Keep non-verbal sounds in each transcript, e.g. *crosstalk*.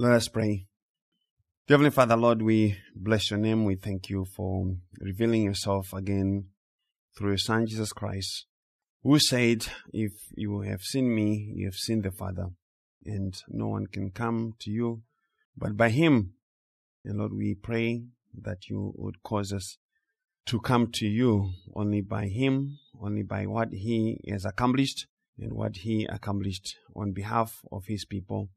Let us pray. Heavenly Father, Lord, we bless your name. We thank you for revealing yourself again through your Son, Jesus Christ, who said, If you have seen me, you have seen the Father, and no one can come to you but by him. And Lord, we pray that you would cause us to come to you only by him, only by what he has accomplished and what he accomplished on behalf of his people.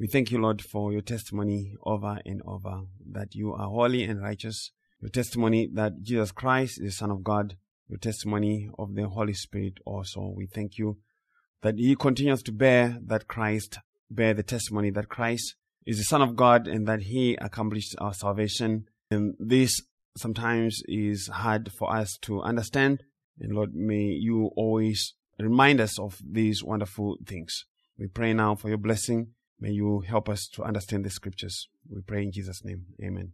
We thank you, Lord, for your testimony over and over that you are holy and righteous, your testimony that Jesus Christ is the Son of God, your testimony of the Holy Spirit also. We thank you that he continues to bear that Christ, bear the testimony that Christ is the Son of God and that he accomplished our salvation. And this sometimes is hard for us to understand. And Lord, may you always remind us of these wonderful things. We pray now for your blessing May you help us to understand the scriptures. We pray in Jesus' name. Amen.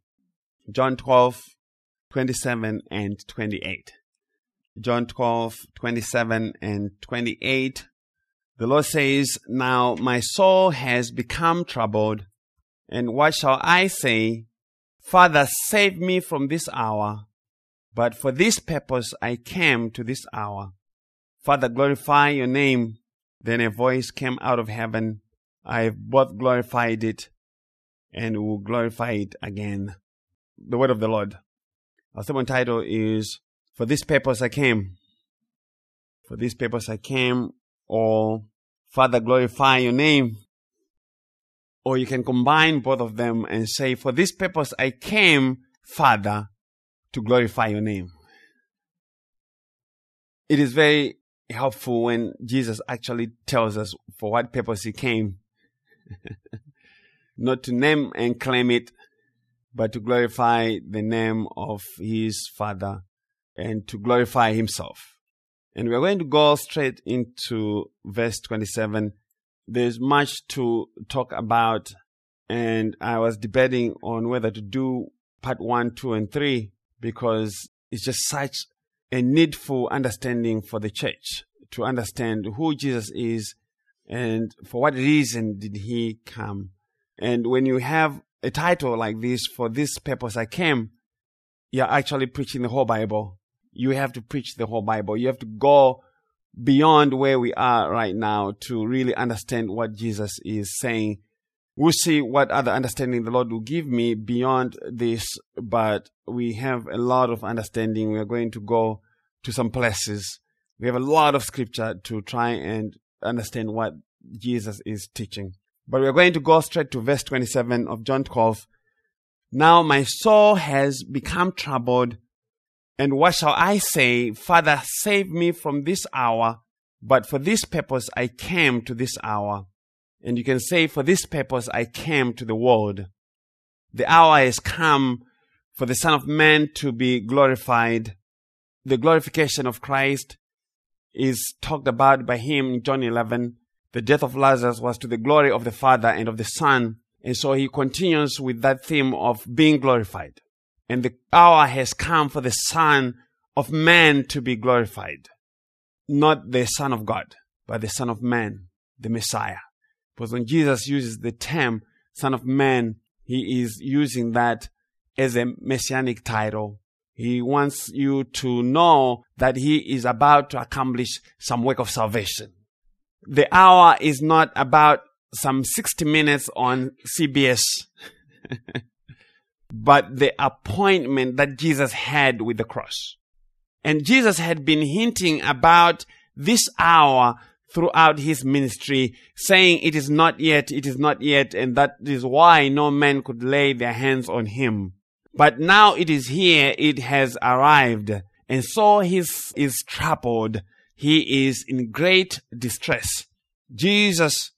John 12, 27 and 28. John 12, 27 and 28. The Lord says, Now my soul has become troubled, and what shall I say? Father, save me from this hour. But for this purpose I came to this hour. Father, glorify your name. Then a voice came out of heaven. I have both glorified it and will glorify it again. The word of the Lord. Our sermon title is For This Purpose I Came. For this purpose I came, or Father, glorify your name. Or you can combine both of them and say, For this purpose I came, Father, to glorify your name. It is very helpful when Jesus actually tells us for what purpose he came. *laughs* Not to name and claim it, but to glorify the name of his Father and to glorify himself. And we're going to go straight into verse 27. There's much to talk about, and I was debating on whether to do part one, two, and three because it's just such a needful understanding for the church to understand who Jesus is and for what reason did he come. And when you have a title like this, for this purpose I came, you're actually preaching the whole Bible. You have to preach the whole Bible. You have to go beyond where we are right now to really understand what Jesus is saying. We'll see what other understanding the Lord will give me beyond this, but we have a lot of understanding. We are going to go to some places. We have a lot of scripture to try and understand what Jesus is teaching. But we're going to go straight to verse 27 of John 12. Now my soul has become troubled, and what shall I say? Father, save me from this hour. But for this purpose I came to this hour. And you can say, for this purpose I came to the world. The hour has come for the Son of Man to be glorified. The glorification of Christ is talked about by him in John 11. The death of Lazarus was to the glory of the Father and of the Son. And so he continues with that theme of being glorified. And the hour has come for the Son of Man to be glorified. Not the Son of God, but the Son of Man, the Messiah. Because when Jesus uses the term Son of Man, he is using that as a messianic title he wants you to know that he is about to accomplish some work of salvation. The hour is not about some 60 minutes on CBS, *laughs* but the appointment that Jesus had with the cross. And Jesus had been hinting about this hour throughout his ministry, saying it is not yet, it is not yet, and that is why no man could lay their hands on him. But now it is here, it has arrived. And so he is troubled. He is in great distress. Jesus,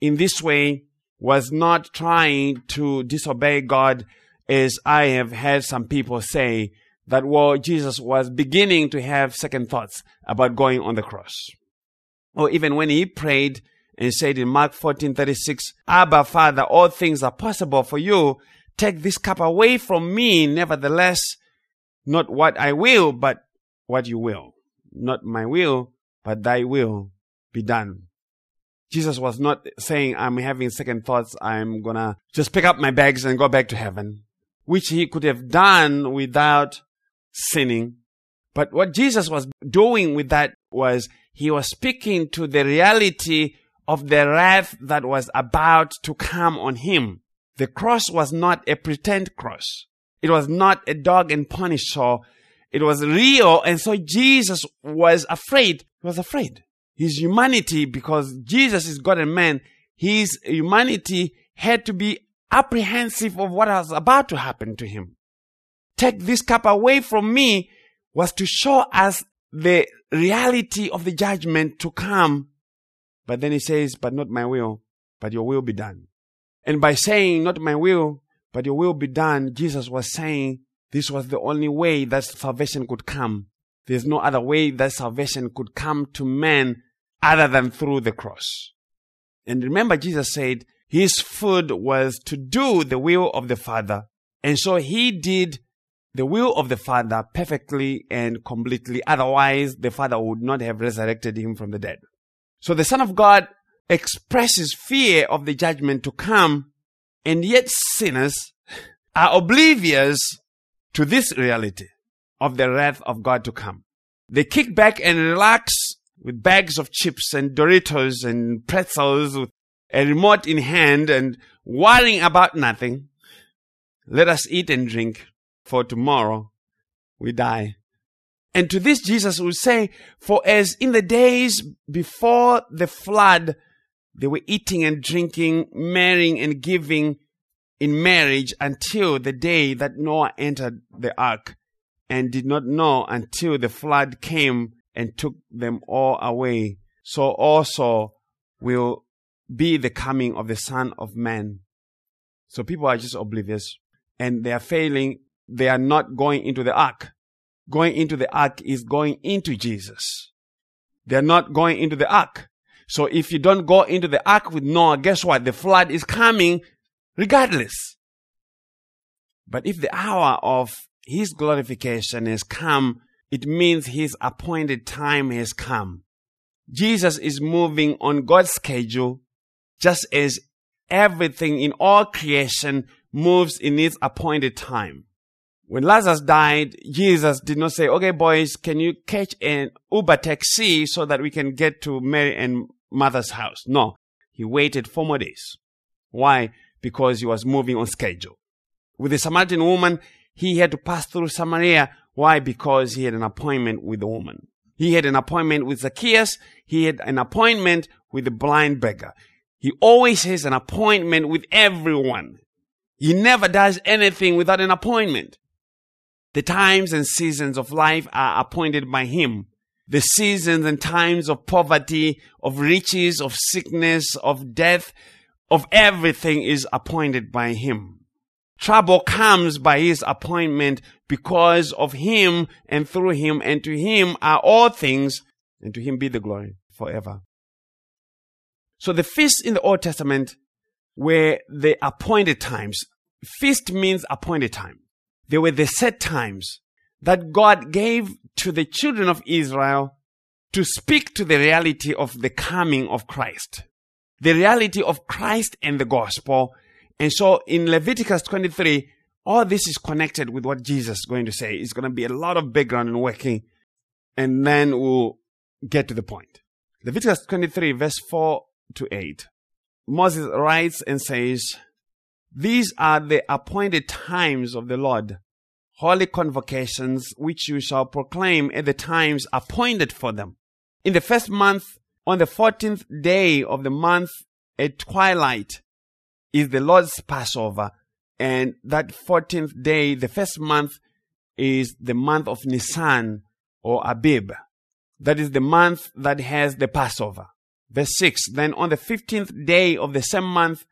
in this way, was not trying to disobey God as I have heard some people say that well, Jesus was beginning to have second thoughts about going on the cross. Or even when he prayed and said in Mark 14, 36, Abba, Father, all things are possible for you. Take this cup away from me, nevertheless, not what I will, but what you will. Not my will, but thy will be done. Jesus was not saying, I'm having second thoughts. I'm gonna just pick up my bags and go back to heaven, which he could have done without sinning. But what Jesus was doing with that was he was speaking to the reality of the wrath that was about to come on him. The cross was not a pretend cross. It was not a dog and pony show. It was real. And so Jesus was afraid. He was afraid. His humanity, because Jesus is God and man, his humanity had to be apprehensive of what was about to happen to him. Take this cup away from me was to show us the reality of the judgment to come. But then he says, but not my will, but your will be done. And by saying, not my will, but your will be done, Jesus was saying this was the only way that salvation could come. There's no other way that salvation could come to man other than through the cross. And remember, Jesus said his food was to do the will of the Father. And so he did the will of the Father perfectly and completely. Otherwise, the Father would not have resurrected him from the dead. So the Son of God expresses fear of the judgment to come, and yet sinners are oblivious to this reality of the wrath of God to come. They kick back and relax with bags of chips and Doritos and pretzels with a remote in hand and worrying about nothing. Let us eat and drink for tomorrow we die. And to this Jesus will say, for as in the days before the flood, they were eating and drinking, marrying and giving in marriage until the day that Noah entered the ark and did not know until the flood came and took them all away. So also will be the coming of the Son of Man. So people are just oblivious and they are failing. They are not going into the ark. Going into the ark is going into Jesus. They're not going into the ark. So if you don't go into the ark with Noah, guess what? The flood is coming regardless. But if the hour of his glorification has come, it means his appointed time has come. Jesus is moving on God's schedule just as everything in all creation moves in its appointed time. When Lazarus died, Jesus did not say, okay, boys, can you catch an Uber taxi so that we can get to Mary and Martha's house? No. He waited four more days. Why? Because he was moving on schedule. With the Samaritan woman, he had to pass through Samaria. Why? Because he had an appointment with the woman. He had an appointment with Zacchaeus. He had an appointment with the blind beggar. He always has an appointment with everyone. He never does anything without an appointment. The times and seasons of life are appointed by Him. The seasons and times of poverty, of riches, of sickness, of death, of everything is appointed by Him. Trouble comes by His appointment because of Him and through Him and to Him are all things and to Him be the glory forever. So the feasts in the Old Testament were the appointed times. Feast means appointed time. They were the set times that God gave to the children of Israel to speak to the reality of the coming of Christ. The reality of Christ and the gospel. And so in Leviticus 23, all this is connected with what Jesus is going to say. It's going to be a lot of background and working. And then we'll get to the point. Leviticus 23 verse 4 to 8. Moses writes and says, these are the appointed times of the Lord, holy convocations which you shall proclaim at the times appointed for them. In the first month, on the fourteenth day of the month at twilight, is the Lord's Passover. And that fourteenth day, the first month, is the month of Nisan or Abib. That is the month that has the Passover. Verse 6. Then on the fifteenth day of the same month,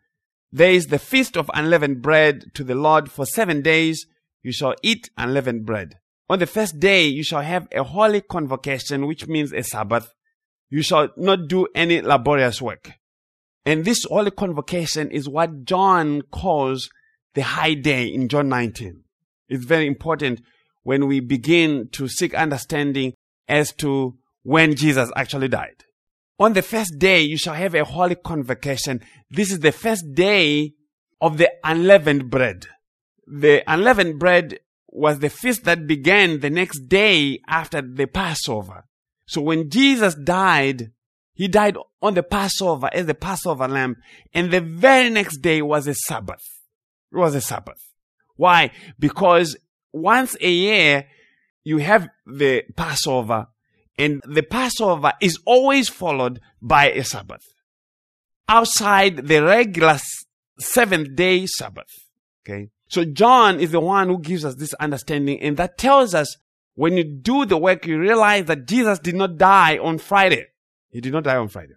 there is the feast of unleavened bread to the Lord for seven days. You shall eat unleavened bread. On the first day, you shall have a holy convocation, which means a Sabbath. You shall not do any laborious work. And this holy convocation is what John calls the high day in John 19. It's very important when we begin to seek understanding as to when Jesus actually died. On the first day, you shall have a holy convocation. This is the first day of the unleavened bread. The unleavened bread was the feast that began the next day after the Passover. So when Jesus died, he died on the Passover as the Passover lamb. And the very next day was a Sabbath. It was a Sabbath. Why? Because once a year, you have the Passover and the Passover is always followed by a Sabbath. Outside the regular seventh day Sabbath. Okay. So John is the one who gives us this understanding and that tells us when you do the work, you realize that Jesus did not die on Friday. He did not die on Friday.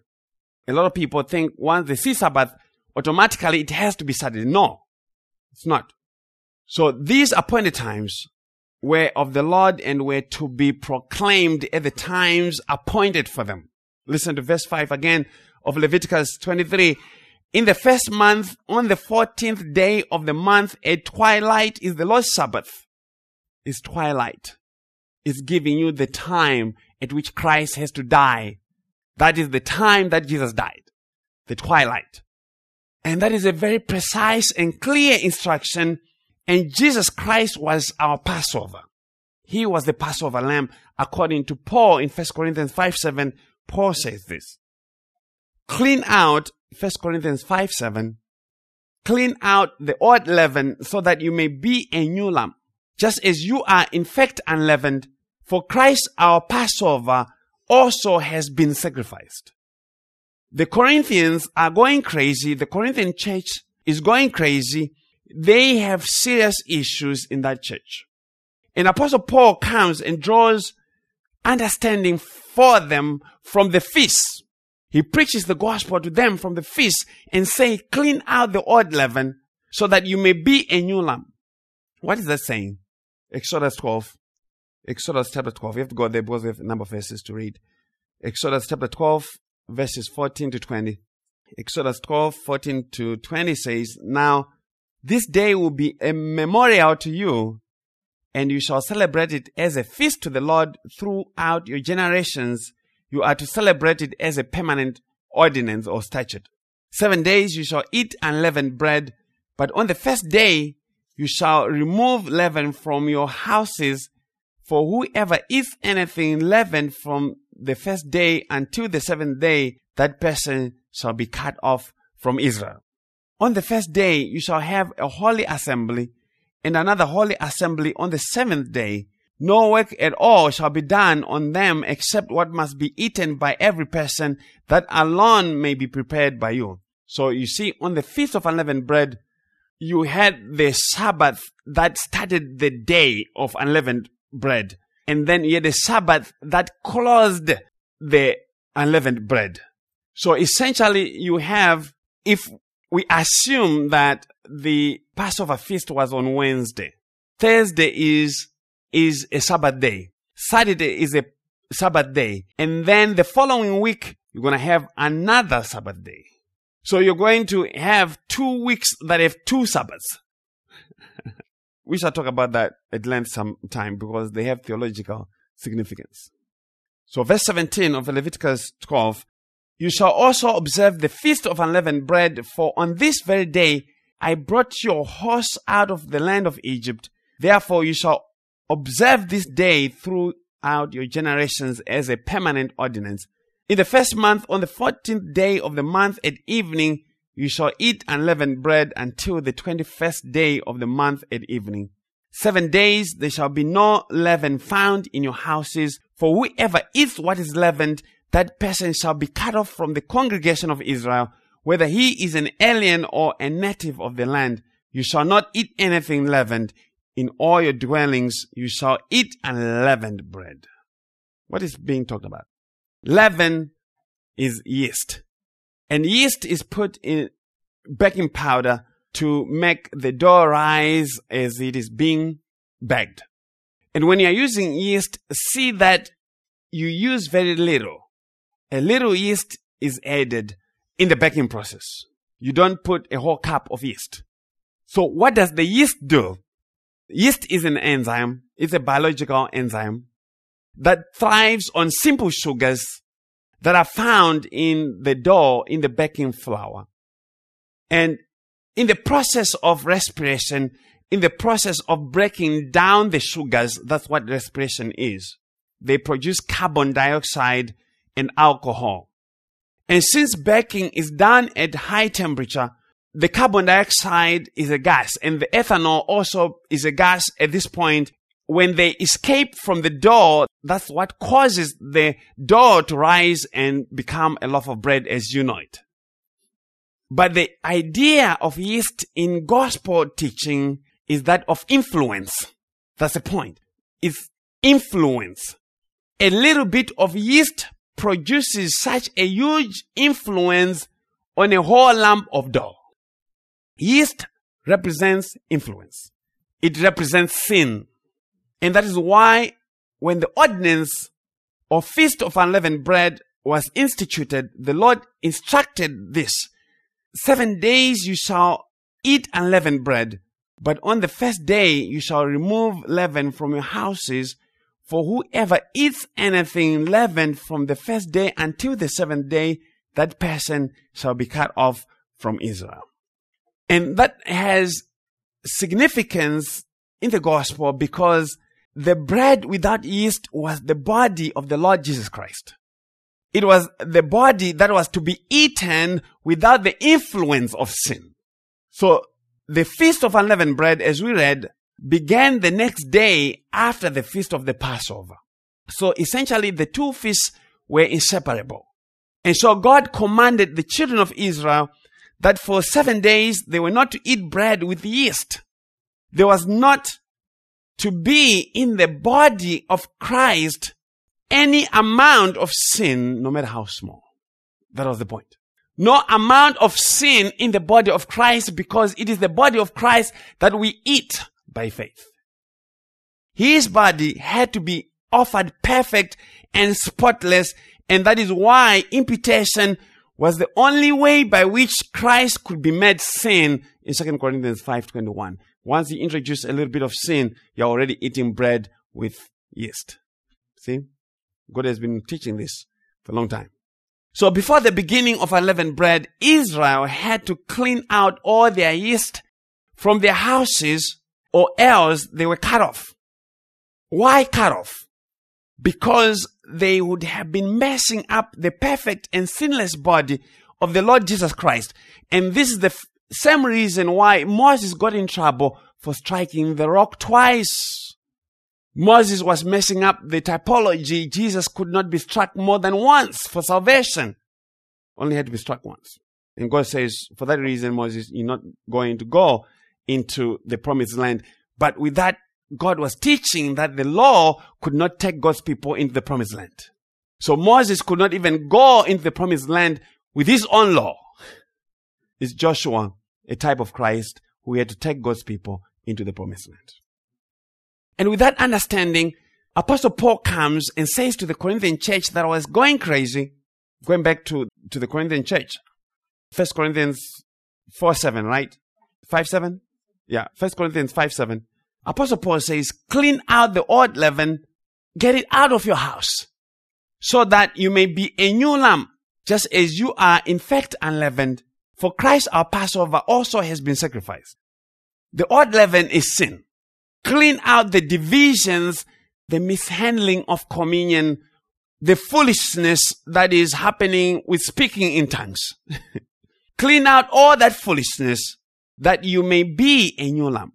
A lot of people think once they see Sabbath, automatically it has to be Saturday. No, it's not. So these appointed times were of the Lord and were to be proclaimed at the times appointed for them. Listen to verse 5 again of Leviticus 23. In the first month, on the 14th day of the month, at twilight is the Lord's Sabbath. It's twilight. It's giving you the time at which Christ has to die. That is the time that Jesus died. The twilight. And that is a very precise and clear instruction. And Jesus Christ was our Passover. He was the Passover lamb according to Paul in 1 Corinthians 5 7. Paul says this. Clean out 1 Corinthians 5 7. Clean out the old leaven so that you may be a new lamb. Just as you are in fact unleavened, for Christ our Passover also has been sacrificed. The Corinthians are going crazy. The Corinthian church is going crazy. They have serious issues in that church. And Apostle Paul comes and draws understanding for them from the feast. He preaches the gospel to them from the feast and say, clean out the old leaven so that you may be a new lamb. What is that saying? Exodus 12. Exodus chapter 12. You have to go there because we have a number of verses to read. Exodus chapter 12, verses 14 to 20. Exodus 12, 14 to 20 says, Now this day will be a memorial to you, and you shall celebrate it as a feast to the Lord throughout your generations you are to celebrate it as a permanent ordinance or statute. Seven days you shall eat unleavened bread, but on the first day you shall remove leaven from your houses. For whoever eats anything leavened from the first day until the seventh day, that person shall be cut off from Israel. On the first day you shall have a holy assembly, and another holy assembly on the seventh day. No work at all shall be done on them except what must be eaten by every person, that alone may be prepared by you. So you see, on the feast of unleavened bread, you had the Sabbath that started the day of unleavened bread. And then you had the Sabbath that closed the unleavened bread. So essentially you have, if we assume that the Passover feast was on Wednesday, Thursday is is a Sabbath day. Saturday is a Sabbath day. And then the following week, you're going to have another Sabbath day. So you're going to have two weeks that have two Sabbaths. *laughs* we shall talk about that at length sometime because they have theological significance. So verse 17 of Leviticus 12, you shall also observe the feast of unleavened bread, for on this very day I brought your horse out of the land of Egypt. Therefore you shall Observe this day throughout your generations as a permanent ordinance. In the first month, on the fourteenth day of the month at evening, you shall eat unleavened bread until the twenty-first day of the month at evening. Seven days there shall be no leaven found in your houses, for whoever eats what is leavened, that person shall be cut off from the congregation of Israel, whether he is an alien or a native of the land. You shall not eat anything leavened in all your dwellings you shall eat unleavened bread. What is being talked about? Leaven is yeast. And yeast is put in baking powder to make the dough rise as it is being baked. And when you're using yeast, see that you use very little. A little yeast is added in the baking process. You don't put a whole cup of yeast. So what does the yeast do? Yeast is an enzyme. It's a biological enzyme that thrives on simple sugars that are found in the dough, in the baking flour. And in the process of respiration, in the process of breaking down the sugars, that's what respiration is. They produce carbon dioxide and alcohol. And since baking is done at high temperature, the carbon dioxide is a gas and the ethanol also is a gas at this point. When they escape from the dough, that's what causes the dough to rise and become a loaf of bread as you know it. But the idea of yeast in gospel teaching is that of influence. That's the point. It's influence. A little bit of yeast produces such a huge influence on a whole lump of dough. Yeast represents influence. It represents sin. And that is why when the ordinance or feast of unleavened bread was instituted, the Lord instructed this. Seven days you shall eat unleavened bread, but on the first day you shall remove leaven from your houses. For whoever eats anything leavened from the first day until the seventh day, that person shall be cut off from Israel. And that has significance in the gospel because the bread without yeast was the body of the Lord Jesus Christ. It was the body that was to be eaten without the influence of sin. So the feast of unleavened bread, as we read, began the next day after the feast of the Passover. So essentially the two feasts were inseparable. And so God commanded the children of Israel that for seven days they were not to eat bread with yeast. There was not to be in the body of Christ any amount of sin, no matter how small. That was the point. No amount of sin in the body of Christ because it is the body of Christ that we eat by faith. His body had to be offered perfect and spotless and that is why imputation was the only way by which Christ could be made sin in 2 Corinthians 5.21. Once you introduce a little bit of sin, you're already eating bread with yeast. See? God has been teaching this for a long time. So before the beginning of unleavened bread, Israel had to clean out all their yeast from their houses or else they were cut off. Why cut off? Because they would have been messing up the perfect and sinless body of the Lord Jesus Christ. And this is the f- same reason why Moses got in trouble for striking the rock twice. Moses was messing up the typology. Jesus could not be struck more than once for salvation. Only had to be struck once. And God says, for that reason, Moses, you're not going to go into the promised land. But with that God was teaching that the law could not take God's people into the promised land. So Moses could not even go into the promised land with his own law. It's Joshua, a type of Christ, who had to take God's people into the promised land. And with that understanding, Apostle Paul comes and says to the Corinthian church that I was going crazy, going back to, to the Corinthian church. First Corinthians 4 7, right? 5 7? Yeah, First Corinthians 5 7. Apostle Paul says, clean out the old leaven, get it out of your house, so that you may be a new lamb, just as you are in fact unleavened. For Christ our Passover also has been sacrificed. The old leaven is sin. Clean out the divisions, the mishandling of communion, the foolishness that is happening with speaking in tongues. *laughs* Clean out all that foolishness that you may be a new lamb.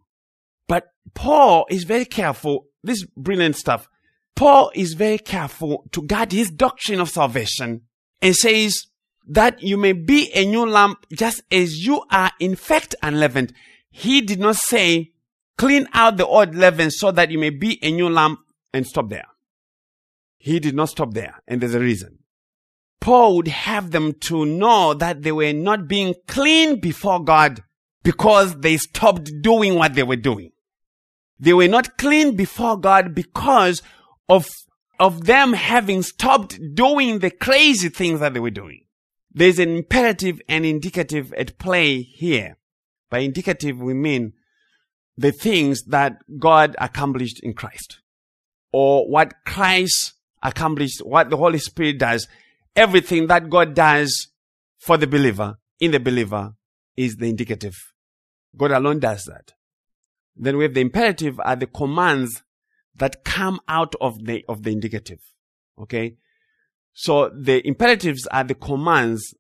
Paul is very careful. This brilliant stuff. Paul is very careful to guard his doctrine of salvation and says that you may be a new lamb just as you are in fact unleavened. He did not say clean out the old leaven so that you may be a new lamb and stop there. He did not stop there and there's a reason. Paul would have them to know that they were not being clean before God because they stopped doing what they were doing. They were not clean before God because of, of them having stopped doing the crazy things that they were doing. There's an imperative and indicative at play here. By indicative, we mean the things that God accomplished in Christ or what Christ accomplished, what the Holy Spirit does. everything that God does for the believer, in the believer, is the indicative. God alone does that. Then we have the imperative are the commands that come out of the, of the indicative. Okay. So the imperatives are the commands.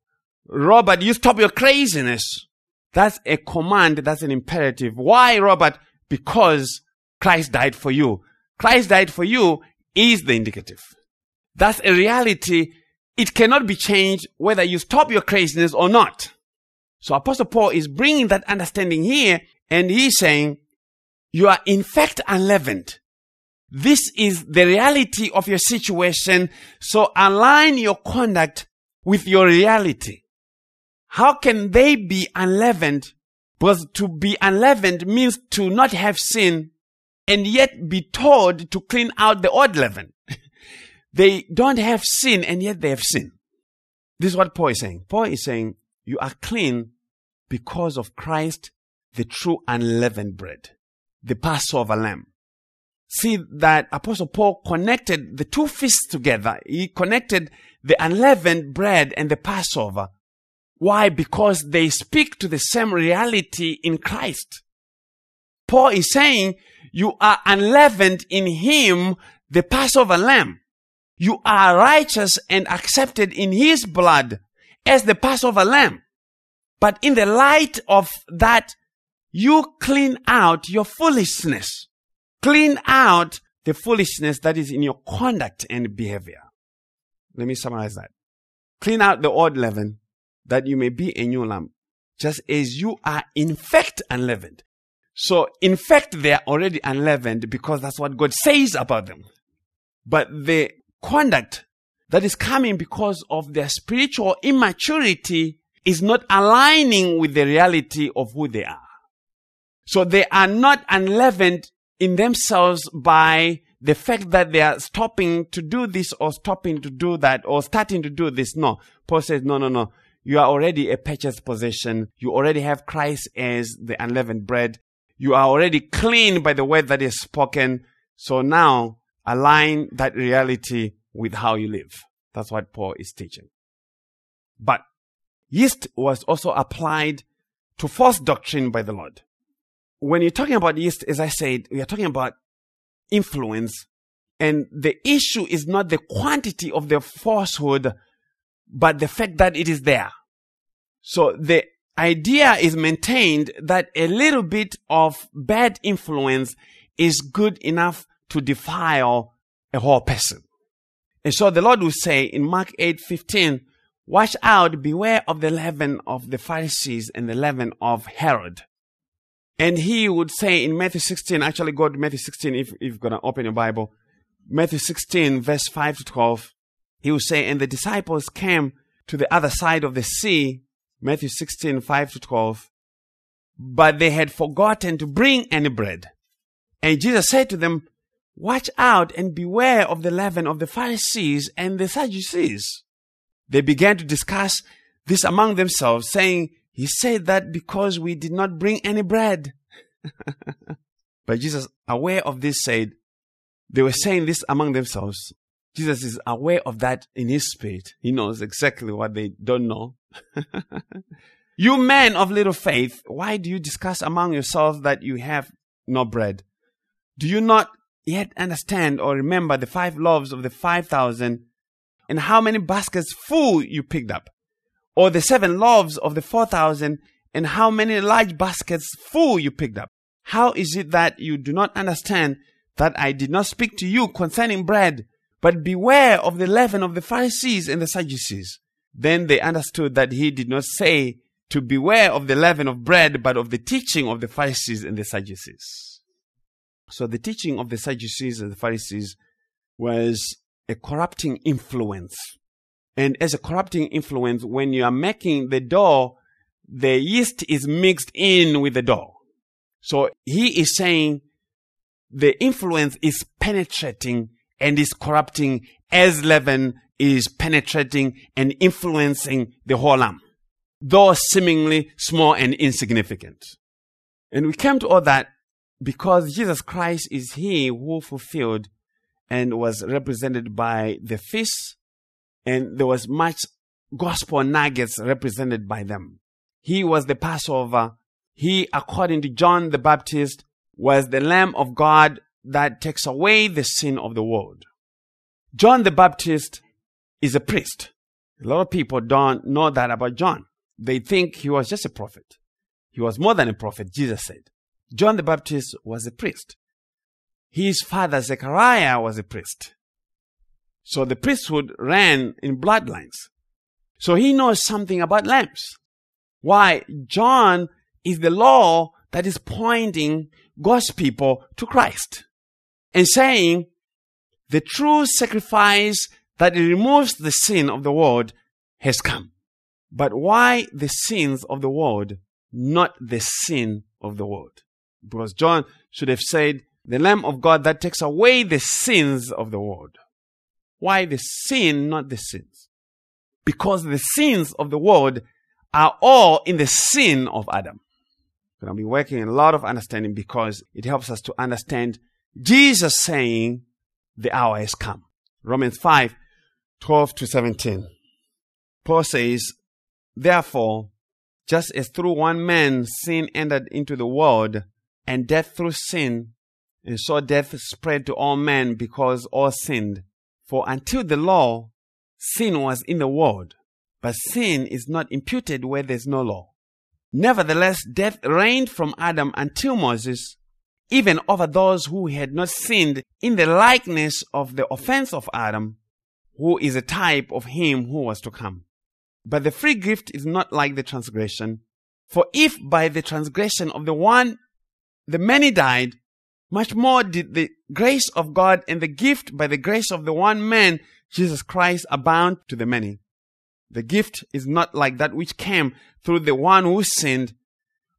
Robert, you stop your craziness. That's a command. That's an imperative. Why, Robert? Because Christ died for you. Christ died for you is the indicative. That's a reality. It cannot be changed whether you stop your craziness or not. So Apostle Paul is bringing that understanding here and he's saying, you are in fact unleavened. This is the reality of your situation. So align your conduct with your reality. How can they be unleavened? Because to be unleavened means to not have sin and yet be told to clean out the old leaven. *laughs* they don't have sin and yet they have sin. This is what Paul is saying. Paul is saying you are clean because of Christ, the true unleavened bread, the Passover lamb see that Apostle Paul connected the two feasts together. He connected the unleavened bread and the Passover. Why? Because they speak to the same reality in Christ. Paul is saying you are unleavened in him, the Passover lamb. You are righteous and accepted in his blood as the Passover lamb. But in the light of that, you clean out your foolishness. Clean out the foolishness that is in your conduct and behavior. Let me summarize that. Clean out the old leaven that you may be a new lamb, just as you are in fact unleavened. So, in fact, they are already unleavened because that's what God says about them. But the conduct that is coming because of their spiritual immaturity is not aligning with the reality of who they are. So they are not unleavened in themselves by the fact that they are stopping to do this or stopping to do that or starting to do this. No. Paul says, no, no, no. You are already a purchased possession. You already have Christ as the unleavened bread. You are already clean by the word that is spoken. So now align that reality with how you live. That's what Paul is teaching. But yeast was also applied to false doctrine by the Lord when you're talking about yeast, as I said, we are talking about influence. And the issue is not the quantity of the falsehood, but the fact that it is there. So the idea is maintained that a little bit of bad influence is good enough to defile a whole person. And so the Lord will say in Mark 8, 15, watch out, beware of the leaven of the Pharisees and the leaven of Herod. And he would say in Matthew 16, actually go to Matthew 16 if, if you're going to open your Bible. Matthew 16, verse 5 to 12. He would say, and the disciples came to the other side of the sea. Matthew 16, 5 to 12. But they had forgotten to bring any bread. And Jesus said to them, Watch out and beware of the leaven of the Pharisees and the Sadducees. They began to discuss this among themselves, saying, he said that because we did not bring any bread. *laughs* but Jesus, aware of this, said, they were saying this among themselves. Jesus is aware of that in his spirit. He knows exactly what they don't know. *laughs* you men of little faith, why do you discuss among yourselves that you have no bread? Do you not yet understand or remember the five loaves of the five thousand and how many baskets full you picked up? Or the seven loaves of the 4,000 and how many large baskets full you picked up. How is it that you do not understand that I did not speak to you concerning bread, but beware of the leaven of the Pharisees and the Sadducees? Then they understood that he did not say to beware of the leaven of bread, but of the teaching of the Pharisees and the Sadducees. So the teaching of the Sadducees and the Pharisees was a corrupting influence and as a corrupting influence, when you are making the dough, the yeast is mixed in with the dough. So he is saying the influence is penetrating and is corrupting as leaven is penetrating and influencing the whole lamb, though seemingly small and insignificant. And we came to all that because Jesus Christ is He who fulfilled and was represented by the feast and there was much gospel nuggets represented by them. He was the Passover. He, according to John the Baptist, was the Lamb of God that takes away the sin of the world. John the Baptist is a priest. A lot of people don't know that about John. They think he was just a prophet. He was more than a prophet, Jesus said. John the Baptist was a priest. His father Zechariah was a priest. So the priesthood ran in bloodlines. So he knows something about lambs. Why? John is the law that is pointing God's people to Christ and saying the true sacrifice that removes the sin of the world has come. But why the sins of the world, not the sin of the world? Because John should have said, the Lamb of God that takes away the sins of the world. Why the sin, not the sins? Because the sins of the world are all in the sin of Adam. Going to be working in a lot of understanding because it helps us to understand Jesus saying the hour has come. Romans 5, 12 to 17. Paul says, Therefore, just as through one man sin entered into the world, and death through sin, and so death spread to all men because all sinned. For until the law, sin was in the world, but sin is not imputed where there's no law. Nevertheless, death reigned from Adam until Moses, even over those who had not sinned in the likeness of the offense of Adam, who is a type of him who was to come. But the free gift is not like the transgression. For if by the transgression of the one the many died, much more did the grace of God and the gift by the grace of the one man, Jesus Christ, abound to the many. The gift is not like that which came through the one who sinned.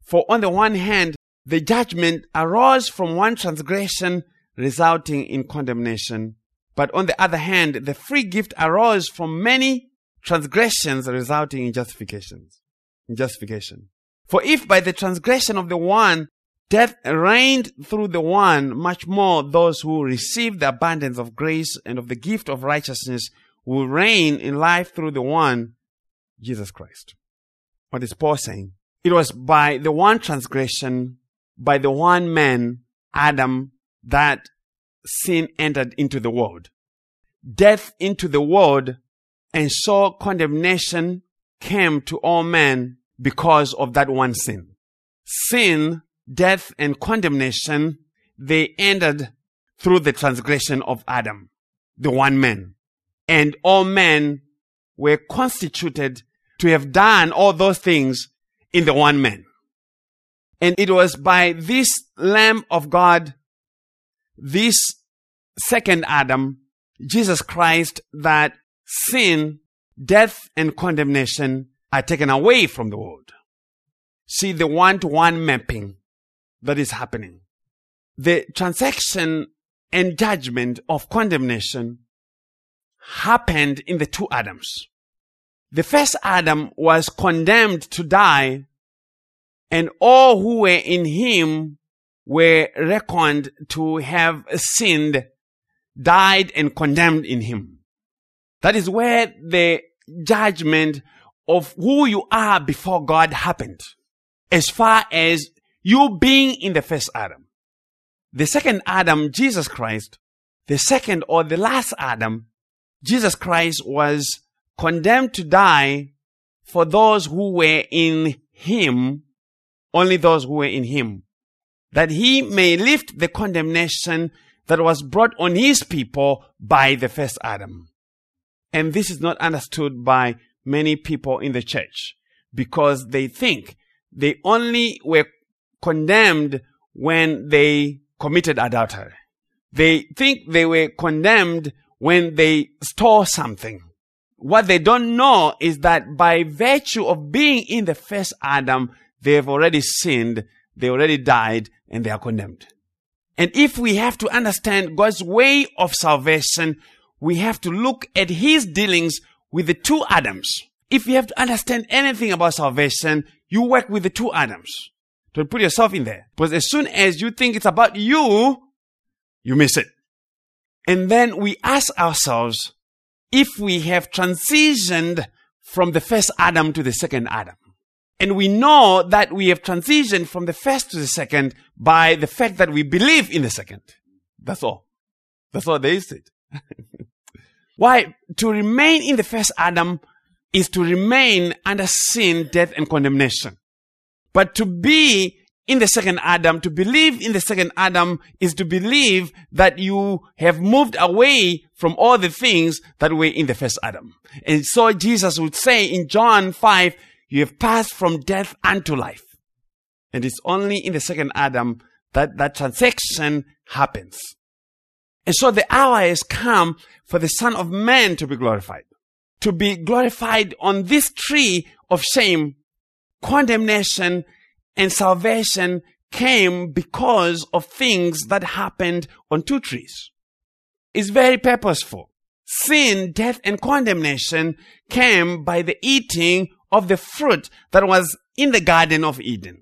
For on the one hand, the judgment arose from one transgression resulting in condemnation. But on the other hand, the free gift arose from many transgressions resulting in justifications. In justification. For if by the transgression of the one Death reigned through the one, much more those who receive the abundance of grace and of the gift of righteousness will reign in life through the one, Jesus Christ. What is Paul saying? It was by the one transgression, by the one man, Adam, that sin entered into the world. Death into the world, and so condemnation came to all men because of that one sin. Sin death and condemnation, they ended through the transgression of Adam, the one man. And all men were constituted to have done all those things in the one man. And it was by this Lamb of God, this second Adam, Jesus Christ, that sin, death, and condemnation are taken away from the world. See the one to one mapping that is happening. The transaction and judgment of condemnation happened in the two Adams. The first Adam was condemned to die and all who were in him were reckoned to have sinned, died and condemned in him. That is where the judgment of who you are before God happened. As far as you being in the first Adam. The second Adam, Jesus Christ, the second or the last Adam, Jesus Christ was condemned to die for those who were in him, only those who were in him, that he may lift the condemnation that was brought on his people by the first Adam. And this is not understood by many people in the church because they think they only were condemned when they committed adultery. They think they were condemned when they stole something. What they don't know is that by virtue of being in the first Adam, they have already sinned, they already died, and they are condemned. And if we have to understand God's way of salvation, we have to look at his dealings with the two Adams. If you have to understand anything about salvation, you work with the two Adams. Don't put yourself in there. Because as soon as you think it's about you, you miss it. And then we ask ourselves, if we have transitioned from the first Adam to the second Adam. And we know that we have transitioned from the first to the second by the fact that we believe in the second. That's all. That's all there is to it. *laughs* Why? To remain in the first Adam is to remain under sin, death, and condemnation. But to be in the second Adam, to believe in the second Adam is to believe that you have moved away from all the things that were in the first Adam. And so Jesus would say in John 5, you have passed from death unto life. And it's only in the second Adam that that transaction happens. And so the hour has come for the Son of Man to be glorified. To be glorified on this tree of shame, condemnation, and salvation came because of things that happened on two trees. It's very purposeful. Sin, death, and condemnation came by the eating of the fruit that was in the Garden of Eden.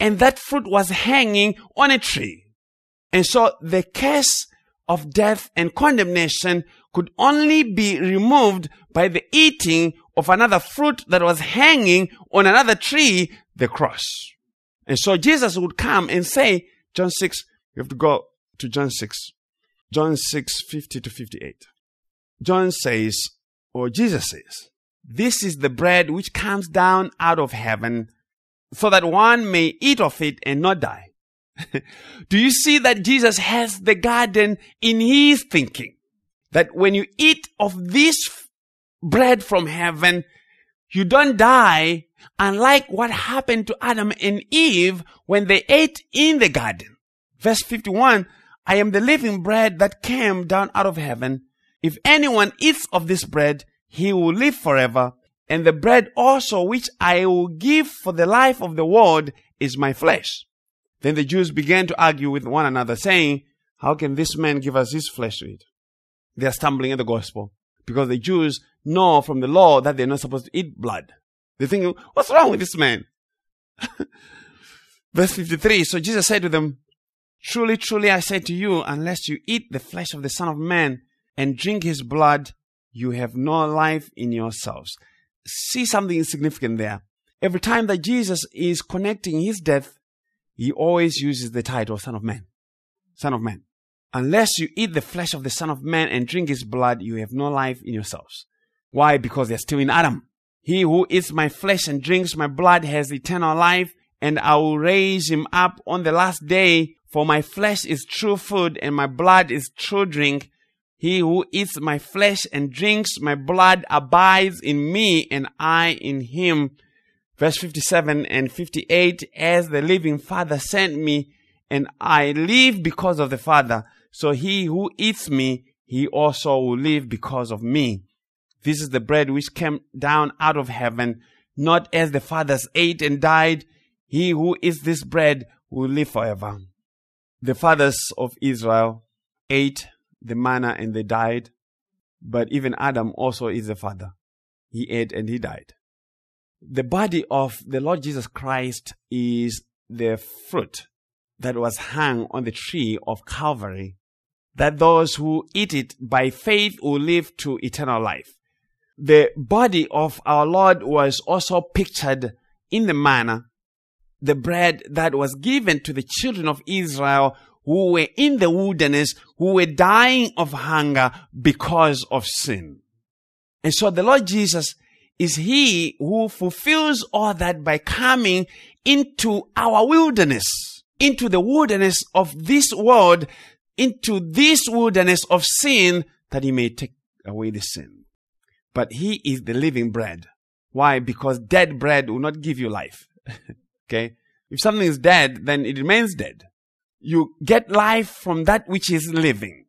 And that fruit was hanging on a tree. And so the curse of death and condemnation could only be removed by the eating of another fruit that was hanging on another tree, the cross. And so Jesus would come and say, John 6, you have to go to John 6. John 6, 50 to 58. John says, or Jesus says, this is the bread which comes down out of heaven so that one may eat of it and not die. *laughs* Do you see that Jesus has the garden in his thinking? That when you eat of this bread from heaven, you don't die, unlike what happened to Adam and Eve when they ate in the garden. Verse 51, I am the living bread that came down out of heaven. If anyone eats of this bread, he will live forever. And the bread also which I will give for the life of the world is my flesh. Then the Jews began to argue with one another, saying, How can this man give us his flesh to eat? They are stumbling at the gospel because the Jews know from the law that they're not supposed to eat blood. They think, What's wrong with this man? *laughs* Verse 53 So Jesus said to them, Truly, truly, I say to you, unless you eat the flesh of the Son of Man and drink his blood, you have no life in yourselves. See something significant there. Every time that Jesus is connecting his death he always uses the title Son of Man. Son of Man. Unless you eat the flesh of the Son of Man and drink his blood, you have no life in yourselves. Why? Because they're still in Adam. He who eats my flesh and drinks my blood has eternal life, and I will raise him up on the last day. For my flesh is true food, and my blood is true drink. He who eats my flesh and drinks my blood abides in me, and I in him. Verse 57 and 58, as the living Father sent me, and I live because of the Father, so he who eats me, he also will live because of me. This is the bread which came down out of heaven, not as the fathers ate and died. He who eats this bread will live forever. The fathers of Israel ate the manna and they died, but even Adam also is a father. He ate and he died the body of the Lord Jesus Christ is the fruit that was hung on the tree of Calvary, that those who eat it by faith will live to eternal life. The body of our Lord was also pictured in the manna, the bread that was given to the children of Israel who were in the wilderness, who were dying of hunger because of sin. And so the Lord Jesus is he who fulfills all that by coming into our wilderness, into the wilderness of this world, into this wilderness of sin, that he may take away the sin. But he is the living bread. Why? Because dead bread will not give you life. *laughs* okay? If something is dead, then it remains dead. You get life from that which is living.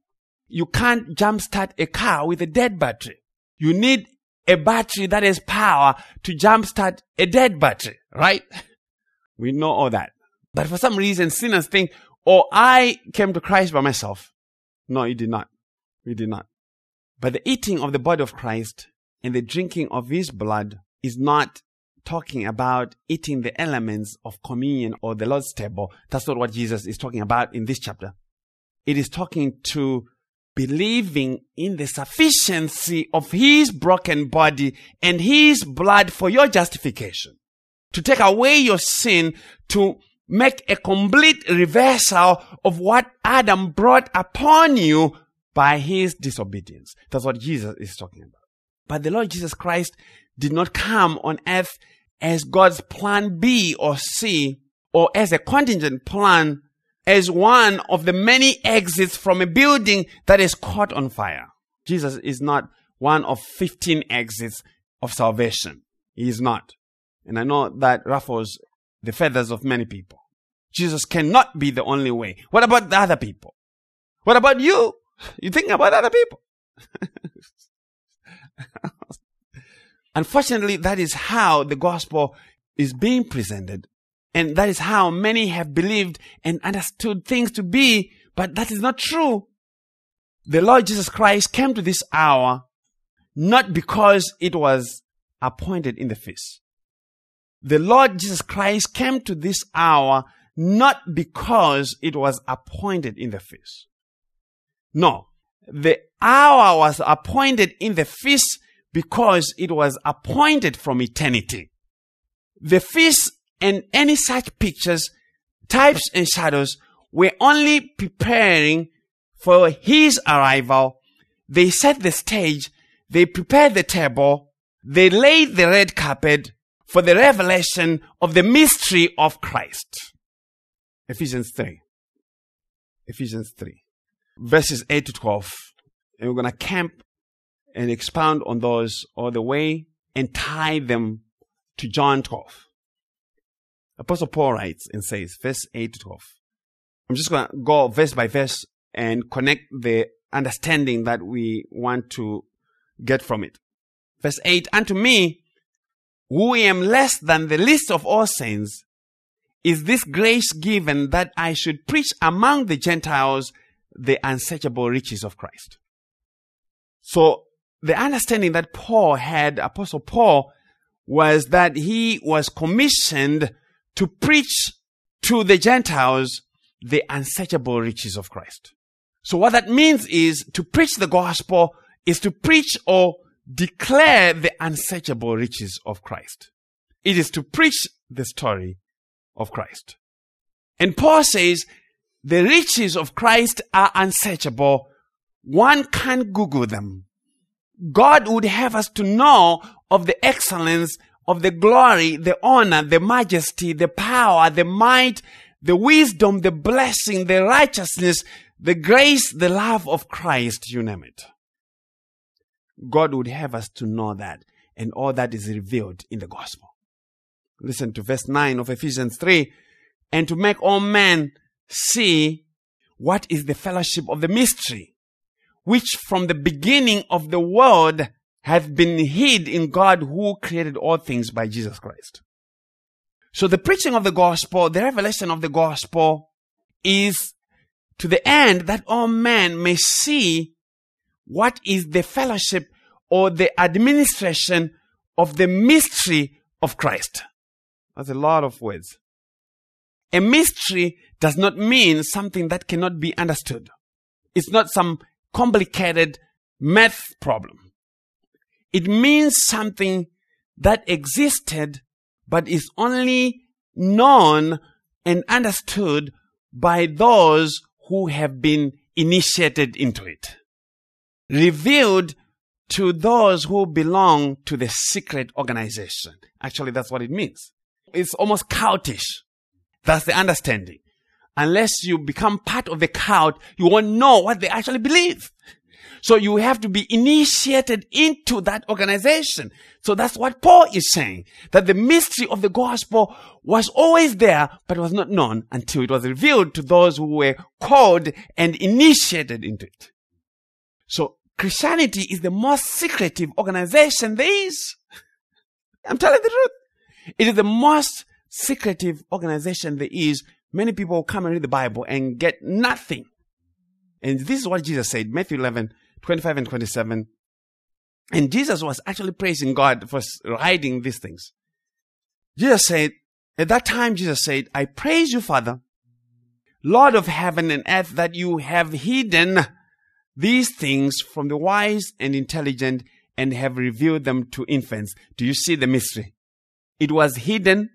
You can't jumpstart a car with a dead battery. You need a battery that has power to jumpstart a dead battery, right? *laughs* We know all that. But for some reason, sinners think, oh, I came to Christ by myself. No, you did not. You did not. But the eating of the body of Christ and the drinking of his blood is not talking about eating the elements of communion or the Lord's table. That's not what Jesus is talking about in this chapter. It is talking to believing in the sufficiency of his broken body and his blood for your justification. To take away your sin, to make a complete reversal of what Adam brought upon you by his disobedience. That's what Jesus is talking about. But the Lord Jesus Christ did not come on earth as God's plan B or C or as a contingent plan as one of the many exits from a building that is caught on fire. Jesus is not one of 15 exits of salvation. He is not. And I know that ruffles the feathers of many people. Jesus cannot be the only way. What about the other people? What about you? You think about other people. *laughs* Unfortunately, that is how the gospel is being presented. And that is how many have believed and understood things to be, but that is not true. The Lord Jesus Christ came to this hour not because it was appointed in the feast. The Lord Jesus Christ came to this hour not because it was appointed in the feast. No, the hour was appointed in the feast because it was appointed from eternity. The feast and any such pictures, types and shadows were only preparing for his arrival. They set the stage, they prepared the table, they laid the red carpet for the revelation of the mystery of Christ. Ephesians 3. Ephesians 3. Verses 8 to 12. And we're going to camp and expound on those all the way and tie them to John 12. Apostle Paul writes and says, verse 8 to 12. I'm just going to go verse by verse and connect the understanding that we want to get from it. Verse 8, Unto me, who am less than the least of all saints, is this grace given that I should preach among the Gentiles the unsearchable riches of Christ. So the understanding that Paul had, Apostle Paul, was that he was commissioned to preach to the Gentiles the unsearchable riches of Christ. So what that means is to preach the gospel is to preach or declare the unsearchable riches of Christ. It is to preach the story of Christ. And Paul says the riches of Christ are unsearchable. One can't Google them. God would have us to know of the excellence of the glory, the honor, the majesty, the power, the might, the wisdom, the blessing, the righteousness, the grace, the love of Christ, you name it. God would have us to know that, and all that is revealed in the gospel. Listen to verse 9 of Ephesians 3 and to make all men see what is the fellowship of the mystery which from the beginning of the world have been hid in God who created all things by Jesus Christ. So the preaching of the gospel, the revelation of the gospel is to the end that all men may see what is the fellowship or the administration of the mystery of Christ. That's a lot of words. A mystery does not mean something that cannot be understood. It's not some complicated math problem. It means something that existed but is only known and understood by those who have been initiated into it. Revealed to those who belong to the secret organization. Actually, that's what it means. It's almost cultish. That's the understanding unless you become part of the cult, you won't know what they actually believe. So you have to be initiated into that organization. So that's what Paul is saying. That the mystery of the gospel was always there, but was not known until it was revealed to those who were called and initiated into it. So Christianity is the most secretive organization there is. I'm telling the truth. It is the most secretive organization there is Many people come and read the Bible and get nothing. And this is what Jesus said, Matthew 11, 25 and 27. And Jesus was actually praising God for hiding these things. Jesus said, at that time, Jesus said, I praise you, Father, Lord of heaven and earth, that you have hidden these things from the wise and intelligent and have revealed them to infants. Do you see the mystery? It was hidden,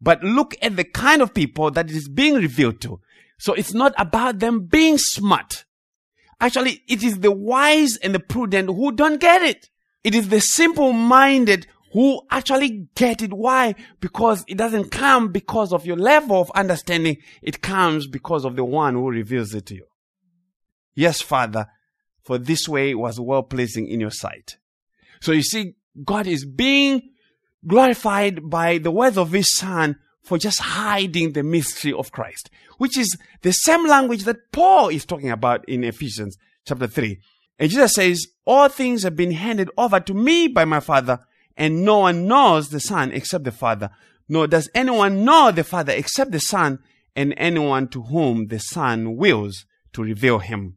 but look at the kind of people that it is being revealed to. So it's not about them being smart. Actually, it is the wise and the prudent who don't get it. It is the simple minded who actually get it. Why? Because it doesn't come because of your level of understanding. It comes because of the one who reveals it to you. Yes, Father, for this way was well pleasing in your sight. So you see, God is being glorified by the words of his son for just hiding the mystery of Christ, which is the same language that Paul is talking about in Ephesians chapter 3. And Jesus says, all things have been handed over to me by my father and no one knows the son except the father. Nor does anyone know the father except the son and anyone to whom the son wills to reveal him.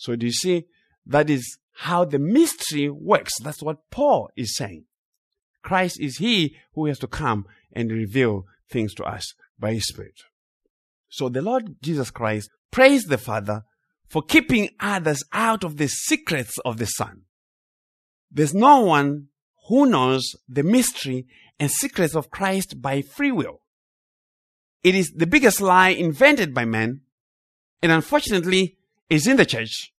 So do you see? That is how the mystery works. That's what Paul is saying. Christ is he who has to come and reveal things to us by his spirit. So the Lord Jesus Christ praised the Father for keeping others out of the secrets of the Son. There's no one who knows the mystery and secrets of Christ by free will. It is the biggest lie invented by man, and unfortunately is in the church.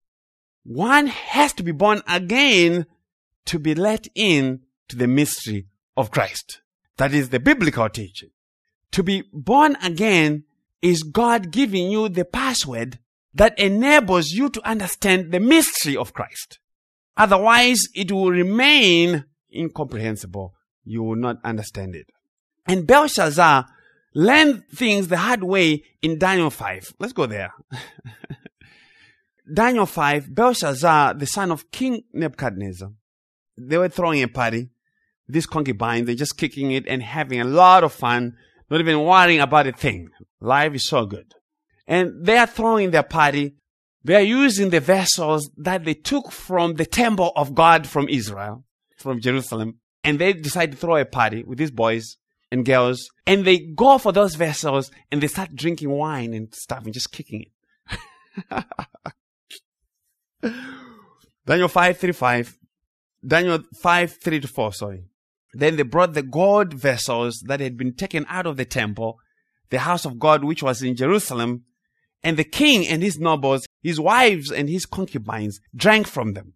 One has to be born again to be let in to the mystery of Christ. That is the biblical teaching. To be born again is God giving you the password that enables you to understand the mystery of Christ. Otherwise, it will remain incomprehensible. You will not understand it. And Belshazzar learned things the hard way in Daniel 5. Let's go there. *laughs* Daniel 5, Belshazzar, the son of King Nebuchadnezzar, they were throwing a party. This concubine, they're just kicking it and having a lot of fun, not even worrying about a thing. Life is so good. And they are throwing their party. They are using the vessels that they took from the temple of God from Israel from Jerusalem, and they decide to throw a party with these boys and girls, and they go for those vessels and they start drinking wine and stuff and just kicking it. *laughs* Daniel 5 35. Daniel 5 3 to 4, sorry. Then they brought the gold vessels that had been taken out of the temple, the house of God which was in Jerusalem, and the king and his nobles, his wives and his concubines drank from them.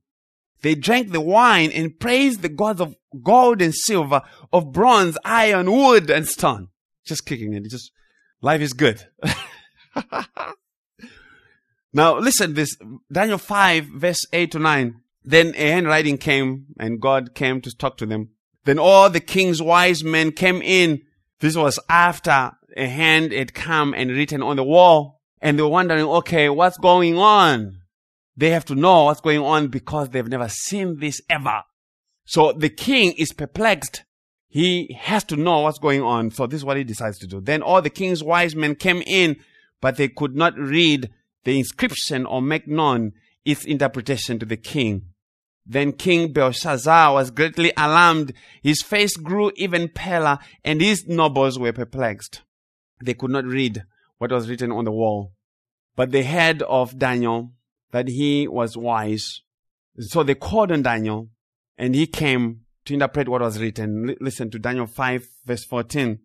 They drank the wine and praised the gods of gold and silver, of bronze, iron, wood, and stone. Just kicking it. Just, life is good. *laughs* now listen this, Daniel 5 verse 8 to 9. Then a handwriting came and God came to talk to them. Then all the king's wise men came in. This was after a hand had come and written on the wall. And they were wondering, okay, what's going on? They have to know what's going on because they've never seen this ever. So the king is perplexed. He has to know what's going on. So this is what he decides to do. Then all the king's wise men came in, but they could not read the inscription or make known its interpretation to the king. Then King Belshazzar was greatly alarmed. His face grew even paler and his nobles were perplexed. They could not read what was written on the wall. But they heard of Daniel that he was wise. So they called on Daniel and he came to interpret what was written. L- listen to Daniel 5 verse 14.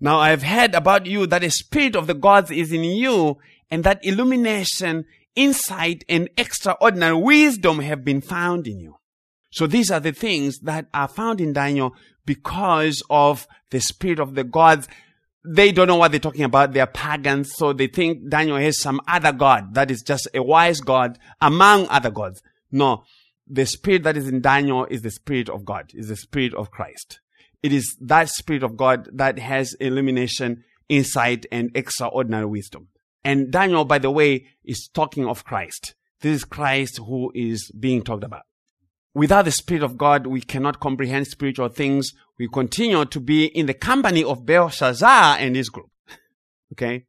Now I have heard about you that the spirit of the gods is in you and that illumination, insight and extraordinary wisdom have been found in you. So these are the things that are found in Daniel because of the spirit of the gods they don't know what they're talking about. They're pagans. So they think Daniel has some other God that is just a wise God among other gods. No, the spirit that is in Daniel is the spirit of God, is the spirit of Christ. It is that spirit of God that has illumination, insight, and extraordinary wisdom. And Daniel, by the way, is talking of Christ. This is Christ who is being talked about. Without the Spirit of God, we cannot comprehend spiritual things. We continue to be in the company of Belshazzar and his group. *laughs* Okay?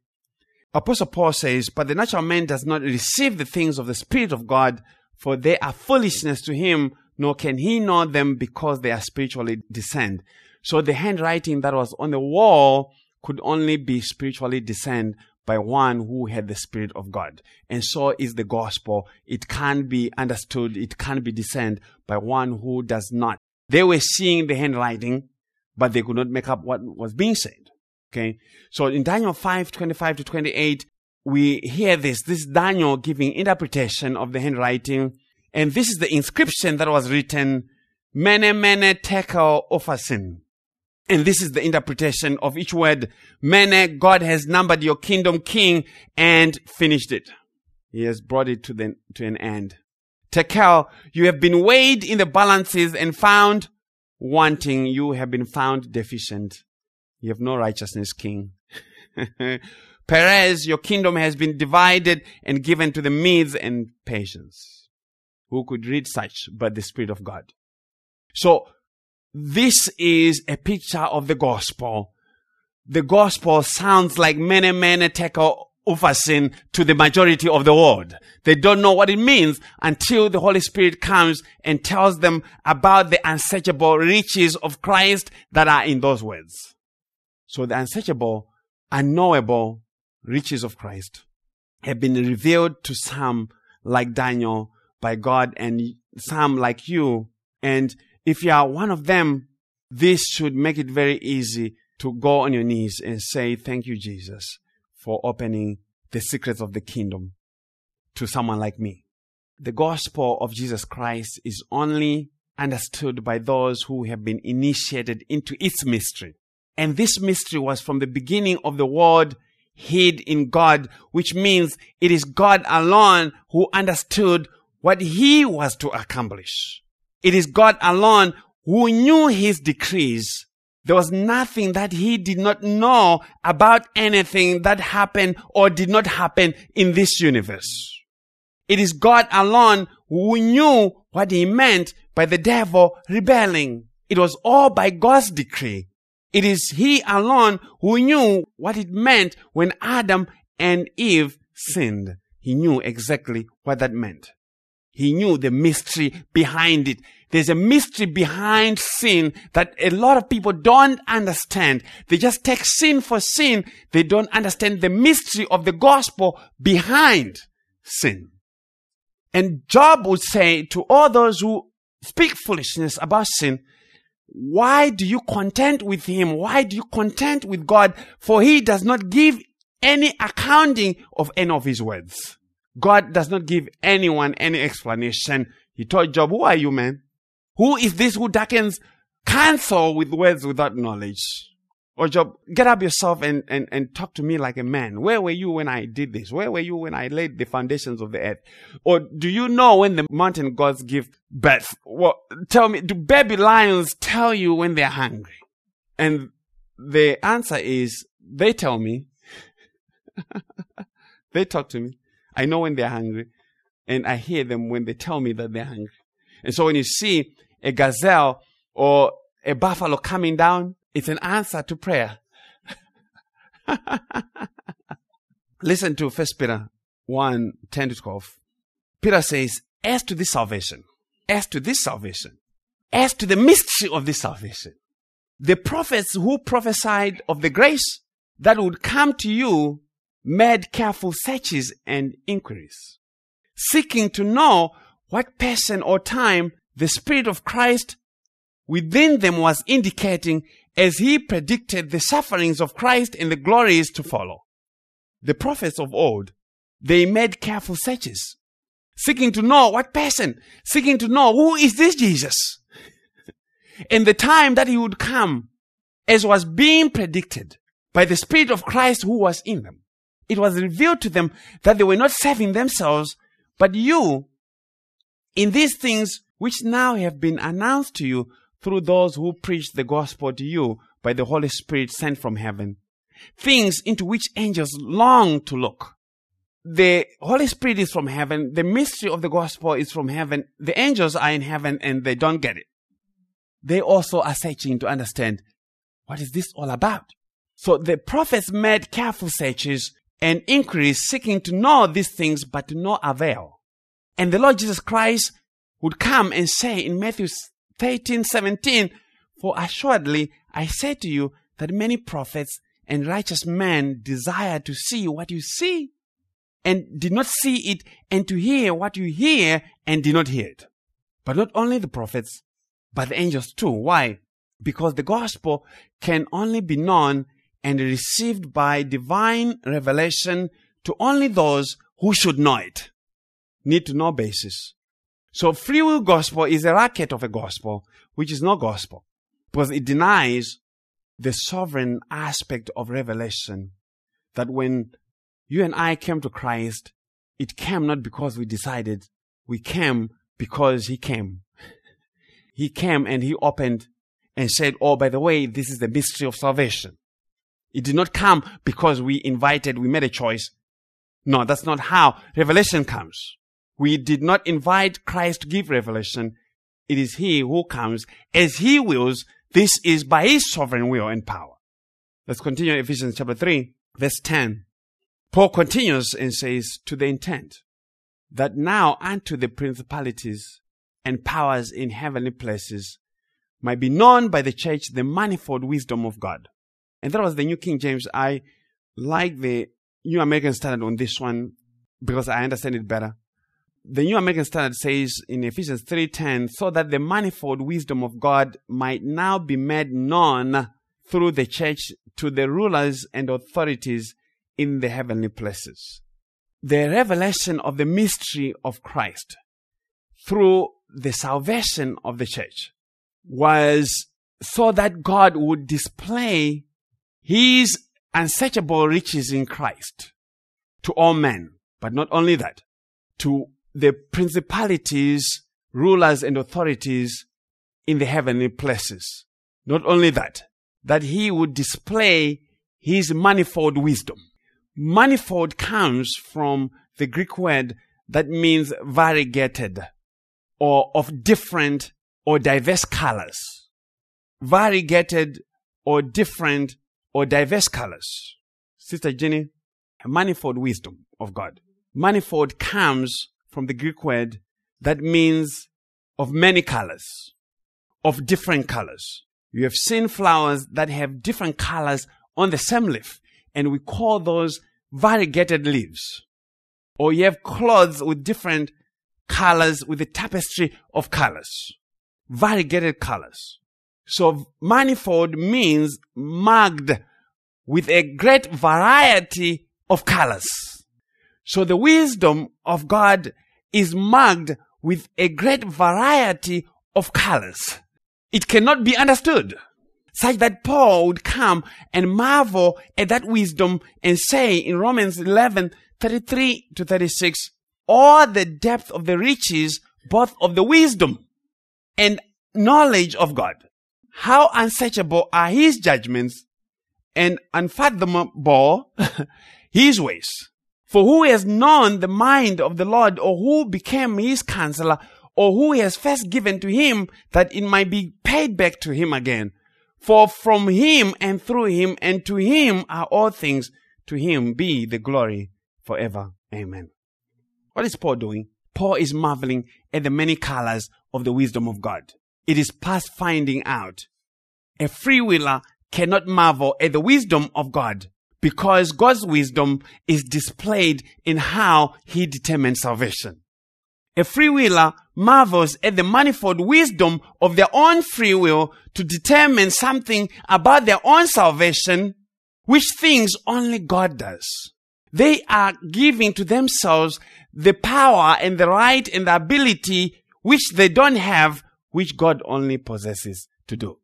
Apostle Paul says, But the natural man does not receive the things of the Spirit of God, for they are foolishness to him, nor can he know them because they are spiritually discerned. So the handwriting that was on the wall could only be spiritually discerned by one who had the Spirit of God. And so is the gospel. It can't be understood. It can't be discerned by one who does not. They were seeing the handwriting, but they could not make up what was being said. Okay. So in Daniel 5, 25 to 28, we hear this. This is Daniel giving interpretation of the handwriting. And this is the inscription that was written, Mene Mene Tekel Upharsin. And this is the interpretation of each word. Mene, God has numbered your kingdom king and finished it. He has brought it to the, to an end. Tekel, you have been weighed in the balances and found wanting. You have been found deficient. You have no righteousness, king. *laughs* Peres, your kingdom has been divided and given to the Medes and Persians. Who could read such but the Spirit of God? So, this is a picture of the gospel. The gospel sounds like mene, mene tekel upharsin to the majority of the world. They don't know what it means until the Holy Spirit comes and tells them about the unsearchable riches of Christ that are in those words. So the unsearchable, unknowable riches of Christ have been revealed to some like Daniel by God and some like you. And if you are one of them, this should make it very easy to go on your knees and say, thank you, Jesus, for opening the secrets of the kingdom to someone like me. The gospel of Jesus Christ is only understood by those who have been initiated into its mystery. And this mystery was from the beginning of the world hid in God, which means it is God alone who understood what he was to accomplish. It is God alone who knew his decrees. There was nothing that he did not know about anything that happened or did not happen in this universe. It is God alone who knew what he meant by the devil rebelling. It was all by God's decree. It is he alone who knew what it meant when Adam and Eve sinned. He knew exactly what that meant. He knew the mystery behind it. There's a mystery behind sin that a lot of people don't understand. They just take sin for sin. They don't understand the mystery of the gospel behind sin. And Job would say to all those who speak foolishness about sin, why do you content with him? Why do you content with God? For he does not give any accounting of any of his words. God does not give anyone any explanation. He told Job, who are you, man? Who is this who darkens counsel with words without knowledge? Or Job, get up yourself and, and, and talk to me like a man. Where were you when I did this? Where were you when I laid the foundations of the earth? Or do you know when the mountain gods give birth? Well, tell me, do baby lions tell you when they're hungry? And the answer is, they tell me. *laughs* they talk to me. I know when they're hungry. And I hear them when they tell me that they're hungry. And so when you see a gazelle or a buffalo coming down, it's an answer to prayer. *laughs* Listen to 1 Peter 1 10 to 12. Peter says, As to this salvation, as to this salvation, as to the mystery of this salvation, the prophets who prophesied of the grace that would come to you made careful searches and inquiries, seeking to know what person or time the Spirit of Christ within them was indicating as he predicted the sufferings of Christ and the glories to follow. The prophets of old, they made careful searches, seeking to know what person, seeking to know who is this Jesus. In the time that he would come, as was being predicted by the Spirit of Christ who was in them, it was revealed to them that they were not serving themselves, but you, in these things which now have been announced to you through those who preach the gospel to you by the Holy Spirit sent from heaven. Things into which angels long to look. The Holy Spirit is from heaven. The mystery of the gospel is from heaven. The angels are in heaven and they don't get it. They also are searching to understand what is this all about? So the prophets made careful searches and inquiries seeking to know these things, but to no avail. And the Lord Jesus Christ would come and say in Matthew 13, 17, For assuredly I say to you that many prophets and righteous men desire to see what you see and did not see it and to hear what you hear and did not hear it. But not only the prophets, but the angels too. Why? Because the gospel can only be known and received by divine revelation to only those who should know it. Need to know basis. So free will gospel is a racket of a gospel, which is not gospel, because it denies the sovereign aspect of revelation that when you and I came to Christ, it came not because we decided, we came because He came. *laughs* he came and He opened and said, Oh, by the way, this is the mystery of salvation. It did not come because we invited, we made a choice. No, that's not how revelation comes. We did not invite Christ to give revelation. It is He who comes as He wills. This is by His sovereign will and power. Let's continue Ephesians chapter 3, verse 10. Paul continues and says, to the intent that now unto the principalities and powers in heavenly places might be known by the church the manifold wisdom of God. And that was the New King James. I like the New American Standard on this one because I understand it better the New American Standard says in Ephesians 3:10, so that the manifold wisdom of God might now be made known through the church to the rulers and authorities in the heavenly places. The revelation of the mystery of Christ through the salvation of the church was so that God would display his unsearchable riches in Christ to all men. But not only that, to the principalities, rulers, and authorities in the heavenly places. Not only that, that he would display his manifold wisdom. Manifold comes from the Greek word that means variegated or of different or diverse colors. Variegated or different or diverse colors. Sister Jenny, manifold wisdom of God. Manifold comes from the Greek word that means of many colors, of different colors. You have seen flowers that have different colors on the same leaf, and we call those variegated leaves. Or you have clothes with different colors with a tapestry of colors. Variegated colors. So manifold means marked with a great variety of colors. So the wisdom of God is marked with a great variety of colors. It cannot be understood. Such that Paul would come and marvel at that wisdom and say in Romans 11, 33 to 36, all the depth of the riches, both of the wisdom and knowledge of God. How unsearchable are his judgments and unfathomable *laughs* his ways. For who has known the mind of the Lord, or who became his counselor, or who he has first given to him that it might be paid back to him again? For from him and through him and to him are all things. To him be the glory forever. Amen. What is Paul doing? Paul is marveling at the many colors of the wisdom of God. It is past finding out. A free willer cannot marvel at the wisdom of God because God's wisdom is displayed in how he determines salvation. A free willer marvels at the manifold wisdom of their own free will to determine something about their own salvation, which things only God does. They are giving to themselves the power and the right and the ability which they don't have, which God only possesses to do.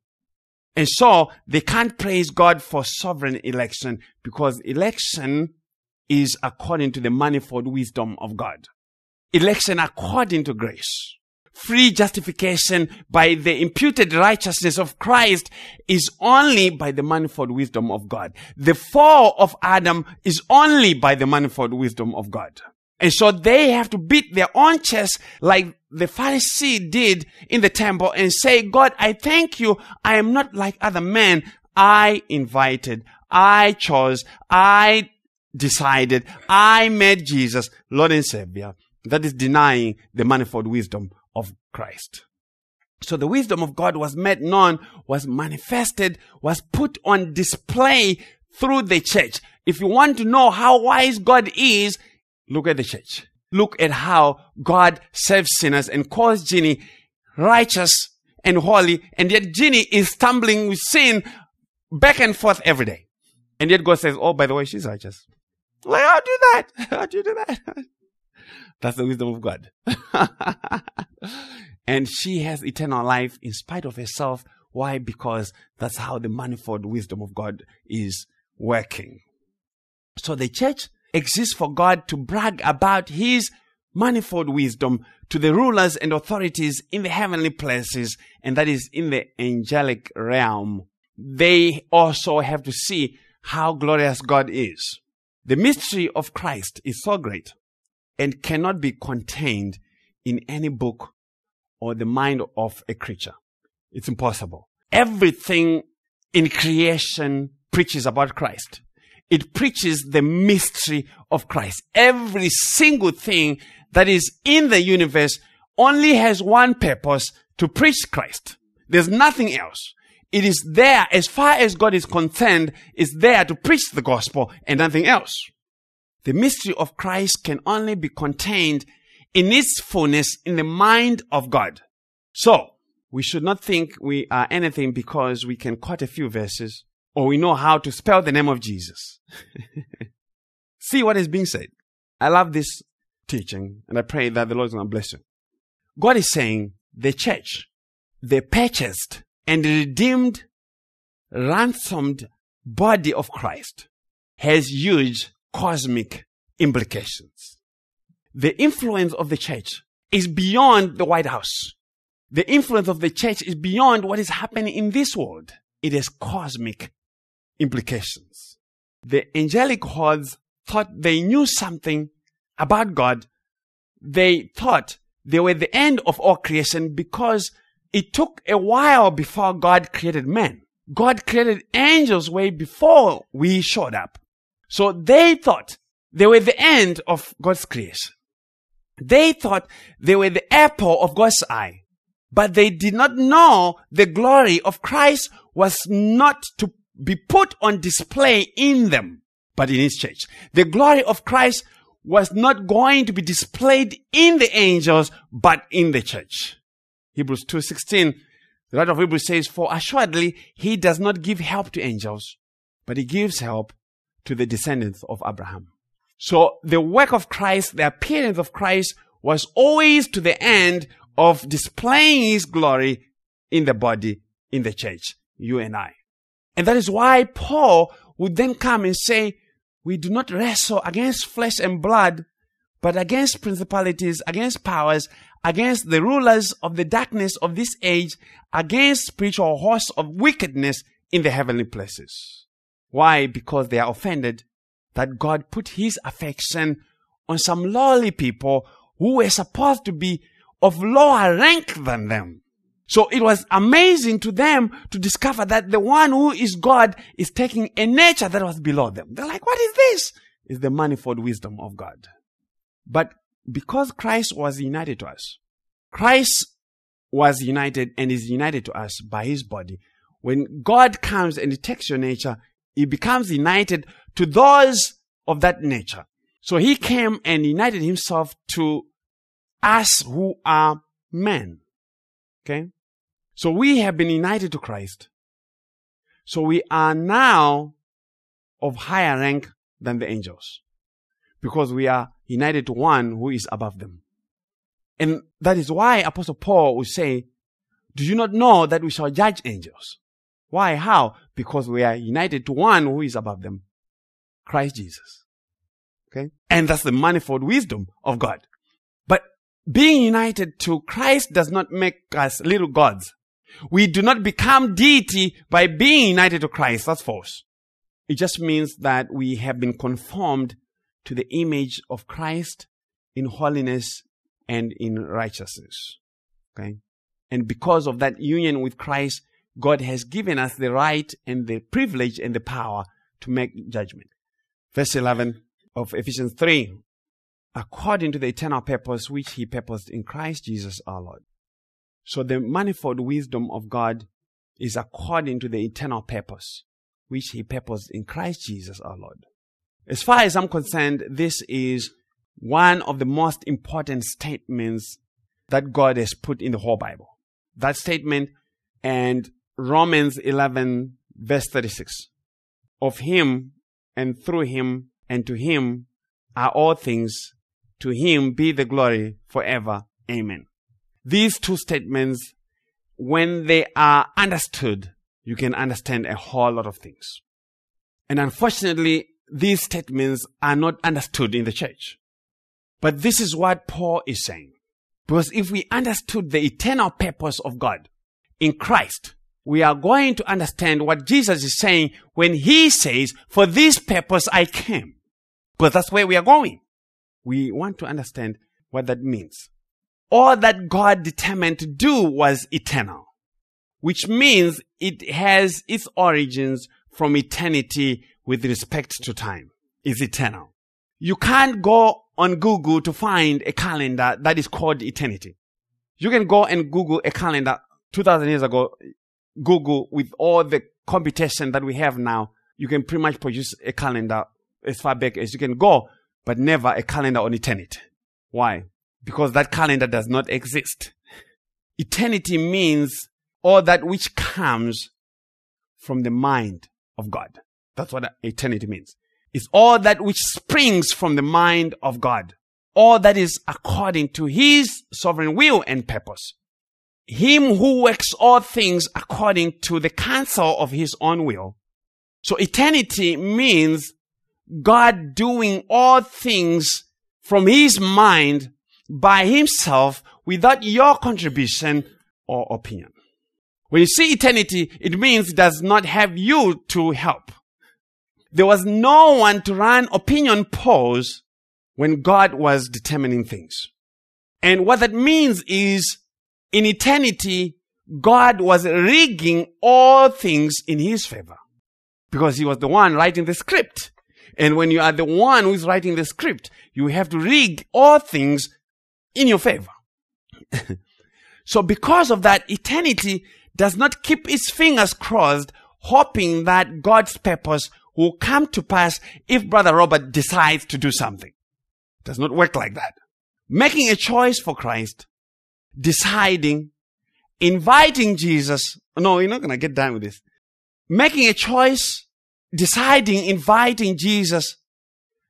And so they can't praise God for sovereign election because election is according to the manifold wisdom of God. Election according to grace. Free justification by the imputed righteousness of Christ is only by the manifold wisdom of God. The fall of Adam is only by the manifold wisdom of God. And so they have to beat their own chest like the Pharisee did in the temple and say, God, I thank you. I am not like other men. I invited. I chose. I decided. I made Jesus Lord and Savior. That is denying the manifold wisdom of Christ. So the wisdom of God was made known, was manifested, was put on display through the church. If you want to know how wise God is, look at the church. Look at how God saves sinners and calls Ginny righteous and holy, and yet Ginny is stumbling with sin back and forth every day. And yet God says, Oh, by the way, she's righteous. Like, how do that? How do you do that? *laughs* That's the wisdom of God. *laughs* and she has eternal life in spite of herself. Why? Because that's how the manifold wisdom of God is working. So the church exists for God to brag about his manifold wisdom to the rulers and authorities in the heavenly places, and that is in the angelic realm. They also have to see how glorious God is. The mystery of Christ is so great and cannot be contained in any book or the mind of a creature. It's impossible. Everything in creation preaches about Christ. It preaches the mystery of Christ. Every single thing that is in the universe only has one purpose to preach Christ. There's nothing else. It is there, as far as God is concerned, is there to preach the gospel and nothing else. The mystery of Christ can only be contained in its fullness in the mind of God. So, we should not think we are anything because we can quote a few verses or we know how to spell the name of Jesus. *laughs* See what is being said. I love this teaching and I pray that the Lord is going to bless you. God is saying the church, the purchased and redeemed, ransomed body of Christ has huge cosmic implications. The influence of the church is beyond the White House. The influence of the church is beyond what is happening in this world. It has cosmic implications. The angelic hordes thought they knew something about God. They thought they were the end of all creation because it took a while before God created man. God created angels way before we showed up. So they thought they were the end of God's creation. They thought they were the apple of God's eye. But they did not know the glory of Christ was not to be put on display in them, but in his church. The glory of Christ was not going to be displayed in the angels, but in the church. Hebrews 2.16, the writer of Hebrews says, For assuredly he does not give help to angels, but he gives help to the descendants of Abraham. So the work of Christ, the appearance of Christ was always to the end of displaying his glory in the body, in the church, you and I. And that is why Paul would then come and say, we do not wrestle against flesh and blood, but against principalities, against powers, against the rulers of the darkness of this age, against spiritual hosts of wickedness in the heavenly places. Why? Because they are offended that God put his affection on some lowly people who were supposed to be of lower rank than them. So it was amazing to them to discover that the one who is God is taking a nature that was below them. They're like, what is this? Is the manifold wisdom of God. But because Christ was united to us, Christ was united and is united to us by his body. When God comes and he takes your nature, he becomes united to those of that nature. So he came and united himself to us who are men. Okay? So we have been united to Christ. So we are now of higher rank than the angels because we are united to one who is above them. And that is why Apostle Paul will say, do you not know that we shall judge angels? Why? How? Because we are united to one who is above them. Christ Jesus. Okay? And that's the manifold wisdom of God. But being united to Christ does not make us little gods. We do not become deity by being united to Christ. That's false. It just means that we have been conformed to the image of Christ in holiness and in righteousness. Okay? And because of that union with Christ, God has given us the right and the privilege and the power to make judgment. Verse 11 of Ephesians 3 according to the eternal purpose which he purposed in Christ Jesus our Lord. So the manifold wisdom of God is according to the eternal purpose which he purposed in Christ Jesus our Lord. As far as I'm concerned, this is one of the most important statements that God has put in the whole Bible. That statement and Romans 11 verse 36. Of him and through him and to him are all things. To him be the glory forever. Amen. These two statements, when they are understood, you can understand a whole lot of things. And unfortunately, these statements are not understood in the church. But this is what Paul is saying. Because if we understood the eternal purpose of God in Christ, we are going to understand what Jesus is saying when he says, for this purpose I came. Because that's where we are going. We want to understand what that means. All that God determined to do was eternal, which means it has its origins from eternity with respect to time. It's eternal. You can't go on Google to find a calendar that is called eternity. You can go and Google a calendar 2000 years ago, Google with all the computation that we have now, you can pretty much produce a calendar as far back as you can go, but never a calendar on eternity. Why? Because that calendar does not exist. Eternity means all that which comes from the mind of God. That's what eternity means. It's all that which springs from the mind of God. All that is according to His sovereign will and purpose. Him who works all things according to the counsel of His own will. So eternity means God doing all things from His mind by Himself without your contribution or opinion. When you see eternity, it means it does not have you to help. There was no one to run opinion polls when God was determining things. And what that means is in eternity, God was rigging all things in his favor because he was the one writing the script. And when you are the one who is writing the script, you have to rig all things in your favor. *laughs* so because of that, eternity does not keep its fingers crossed, hoping that God's purpose will come to pass if Brother Robert decides to do something. It does not work like that. Making a choice for Christ, deciding, inviting Jesus. No, you're not going to get done with this. Making a choice, deciding, inviting Jesus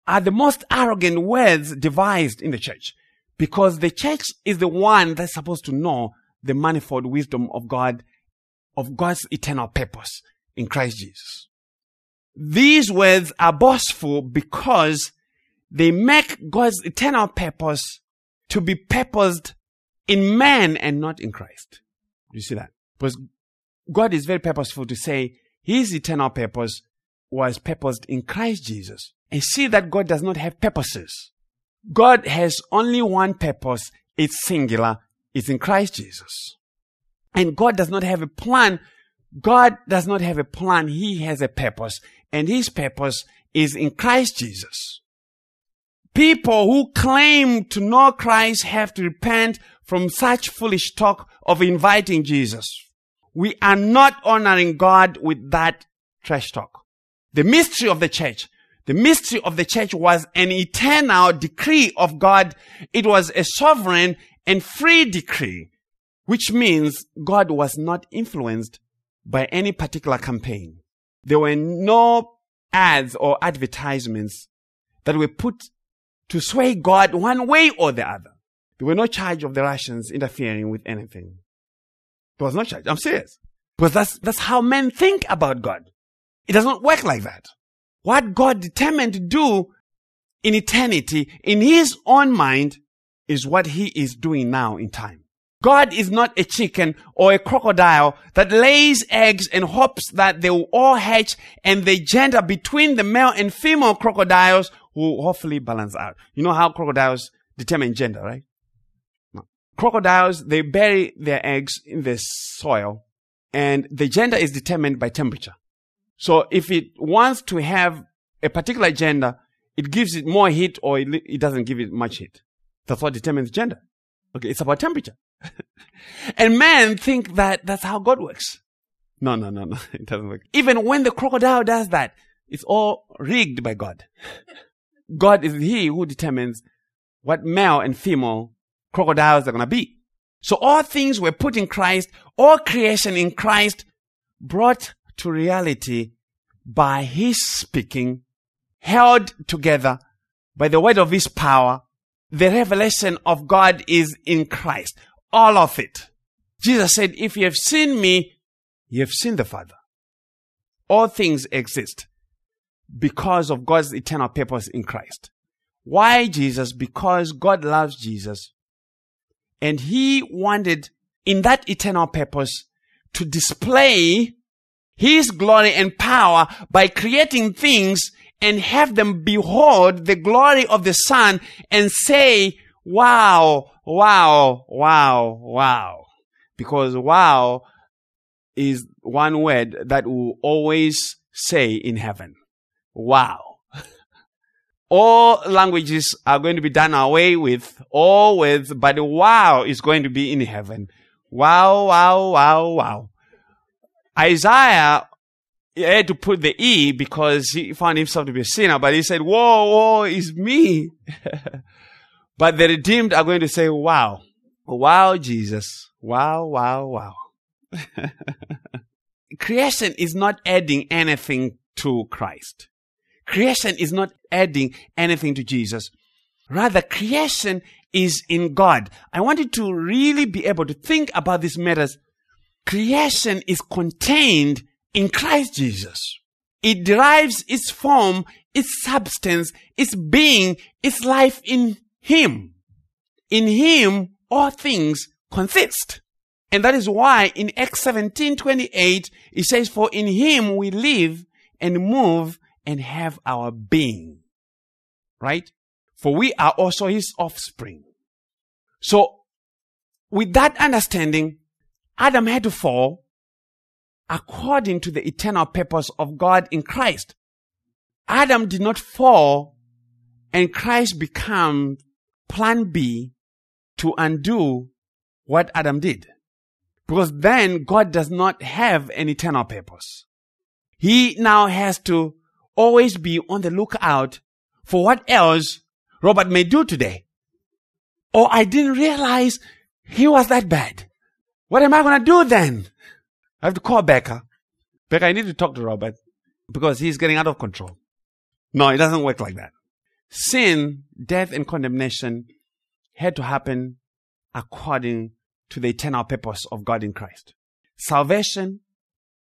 are the most arrogant words devised in the church because the church is the one that's supposed to know the manifold wisdom of God, of God's eternal purpose in Christ Jesus. These words are boastful because they make God's eternal purpose to be purposed in man and not in Christ. You see that? Because God is very purposeful to say his eternal purpose was purposed in Christ Jesus. And see that God does not have purposes. God has only one purpose. It's singular. It's in Christ Jesus. And God does not have a plan. God does not have a plan. He has a purpose and his purpose is in Christ Jesus. People who claim to know Christ have to repent from such foolish talk of inviting Jesus. We are not honoring God with that trash talk. The mystery of the church, the mystery of the church was an eternal decree of God. It was a sovereign and free decree, which means God was not influenced by any particular campaign. There were no ads or advertisements that were put to sway God one way or the other. There were no charge of the Russians interfering with anything. There was no charge. I'm serious. Because that's, that's how men think about God. It doesn't work like that. What God determined to do in eternity, in his own mind, is what he is doing now in time. God is not a chicken or a crocodile that lays eggs and hopes that they will all hatch and the gender between the male and female crocodiles will hopefully balance out. You know how crocodiles determine gender, right? No. Crocodiles, they bury their eggs in the soil and the gender is determined by temperature. So if it wants to have a particular gender, it gives it more heat or it, it doesn't give it much heat. That's what determines gender. Okay, it's about temperature. *laughs* and men think that that's how God works. No, no, no, no. *laughs* It doesn't work. Even when the crocodile does that, it's all rigged by God. *laughs* God is He who determines what male and female crocodiles are going to be. So all things were put in Christ, all creation in Christ brought to reality by His speaking, held together by the word of His power. The revelation of God is in Christ. All of it. Jesus said, if you have seen me, you have seen the Father. All things exist because of God's eternal purpose in Christ. Why Jesus? Because God loves Jesus. And he wanted in that eternal purpose to display his glory and power by creating things and have them behold the glory of the Son and say, wow, wow, wow, wow. Because wow is one word that will always say in heaven. Wow. *laughs* All languages are going to be done away with, all with, but wow is going to be in heaven. Wow, wow, wow, wow. Isaiah he had to put the E because he found himself to be a sinner, but he said, woe, woe, it's me. *laughs* but the redeemed are going to say, wow, wow, Jesus. Wow, wow, wow. *laughs* Creation is not adding anything to Christ. Creation is not adding anything to Jesus. Rather, creation is in God. I want you to really be able to think about these matters. Creation is contained in Christ Jesus. It derives its form, its substance, its being, its life in Him. In Him, all things consist. And that is why in Acts 17, 28, it says, For in Him we live and move and have our being. Right? For we are also His offspring. So, with that understanding, Adam had to fall according to the eternal purpose of God in Christ. Adam did not fall and Christ become plan B to undo what Adam did. Because then God does not have an eternal purpose. He now has to always be on the lookout for what else Robert may do today. Or I didn't realize he was that bad. What am I going to do then? I have to call Becca. Becca, I need to talk to Robert because he's getting out of control. No, it doesn't work like that. Sin, death, and condemnation had to happen according to the eternal purpose of God in Christ. Salvation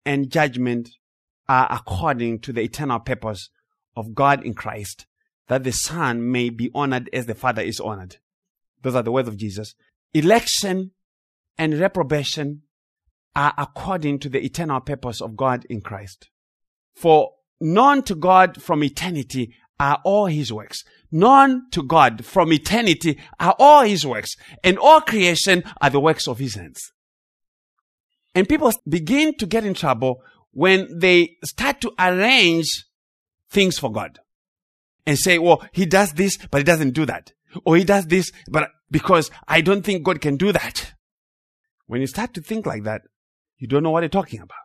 and judgment are according to the eternal purpose of God in Christ, that the Son may be honored as the Father is honored. Those are the words of Jesus. Election and reprobation are according to the eternal purpose of God in Christ. For known to God from eternity are all his works. Known to God from eternity are all his works. And all creation are the works of his hands. And people begin to get in trouble when they start to arrange things for God and say, well, he does this, but he doesn't do that. Or he does this, but because I don't think God can do that. When you start to think like that, you don't know what you're talking about.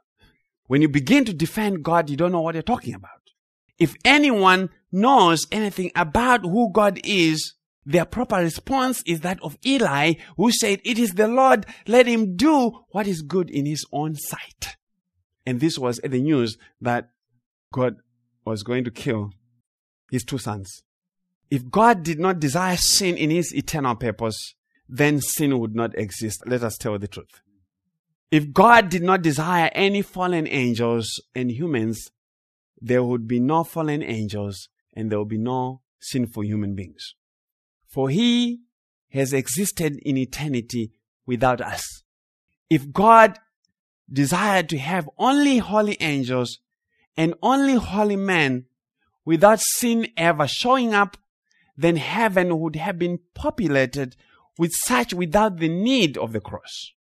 When you begin to defend God, you don't know what you're talking about. If anyone knows anything about who God is, their proper response is that of Eli, who said, It is the Lord, let him do what is good in his own sight. And this was the news that God was going to kill his two sons. If God did not desire sin in his eternal purpose, then sin would not exist. Let us tell the truth. If God did not desire any fallen angels and humans, there would be no fallen angels and there would be no sinful human beings. For He has existed in eternity without us. If God desired to have only holy angels and only holy men without sin ever showing up, then heaven would have been populated with such without the need of the cross.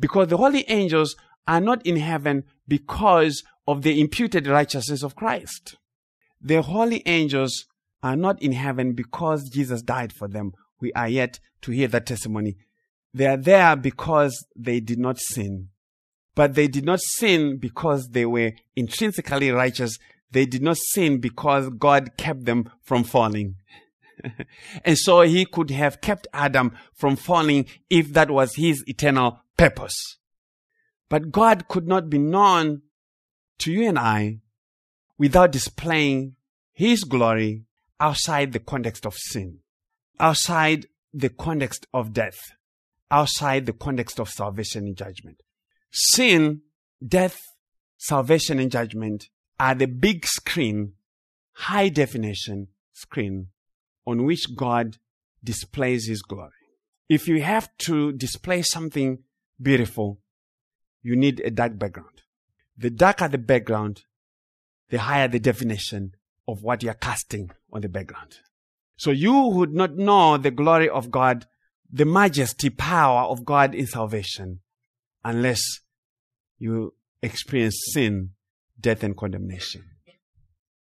Because the holy angels are not in heaven because of the imputed righteousness of Christ. The holy angels are not in heaven because Jesus died for them. We are yet to hear that testimony. They are there because they did not sin. But they did not sin because they were intrinsically righteous. They did not sin because God kept them from falling. *laughs* and so he could have kept Adam from falling if that was his eternal purpose. But God could not be known to you and I without displaying his glory outside the context of sin, outside the context of death, outside the context of salvation and judgment. Sin, death, salvation, and judgment are the big screen, high definition screen on which God displays His glory. If you have to display something beautiful, you need a dark background. The darker the background, the higher the definition of what you're casting on the background. So you would not know the glory of God, the majesty, power of God in salvation unless you experience sin, death, and condemnation.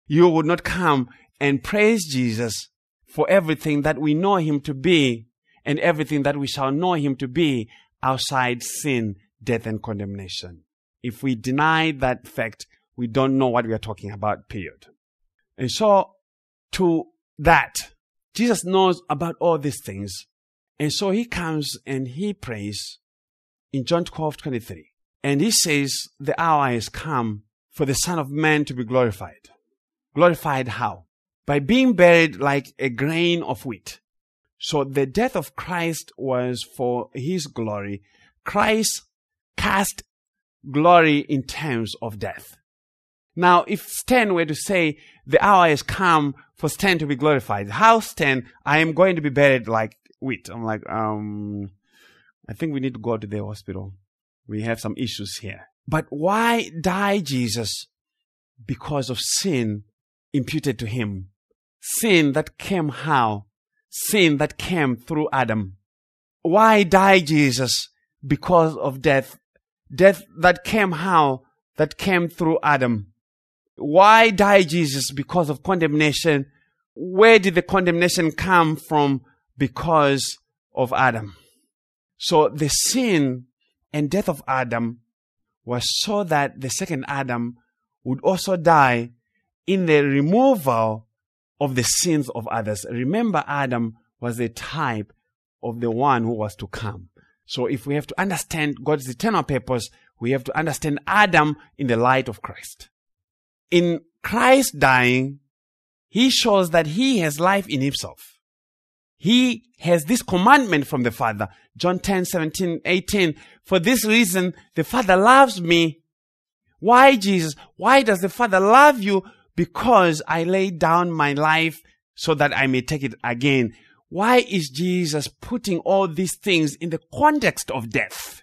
You would not come and praise Jesus for everything that we know him to be and everything that we shall know him to be outside sin, death, and condemnation. If we deny that fact, we don't know what we are talking about, period. And so, to that, Jesus knows about all these things. And so he comes and he prays in John 12, 23. And he says, the hour has come for the Son of Man to be glorified. Glorified how? By being buried like a grain of wheat. So the death of Christ was for his glory. Christ cast glory in terms of death. Now, if Stan were to say, the hour has come for Stan to be glorified, how Stan, I am going to be buried like wheat. I'm like, um, I think we need to go to the hospital. We have some issues here. But why die Jesus? Because of sin imputed to him. Sin that came how? Sin that came through Adam. Why die Jesus? Because of death. Death that came how? That came through Adam. Why die Jesus? Because of condemnation. Where did the condemnation come from? Because of Adam. So the sin and death of Adam was so that the second Adam would also die in the removal of the sins of others. Remember, Adam was a type of the one who was to come. So if we have to understand God's eternal purpose, we have to understand Adam in the light of Christ. In Christ dying, he shows that he has life in himself. He has this commandment from the Father. John 10, 17, 18. For this reason, the Father loves me. Why, Jesus? Why does the Father love you? Because I laid down my life so that I may take it again. Why is Jesus putting all these things in the context of death?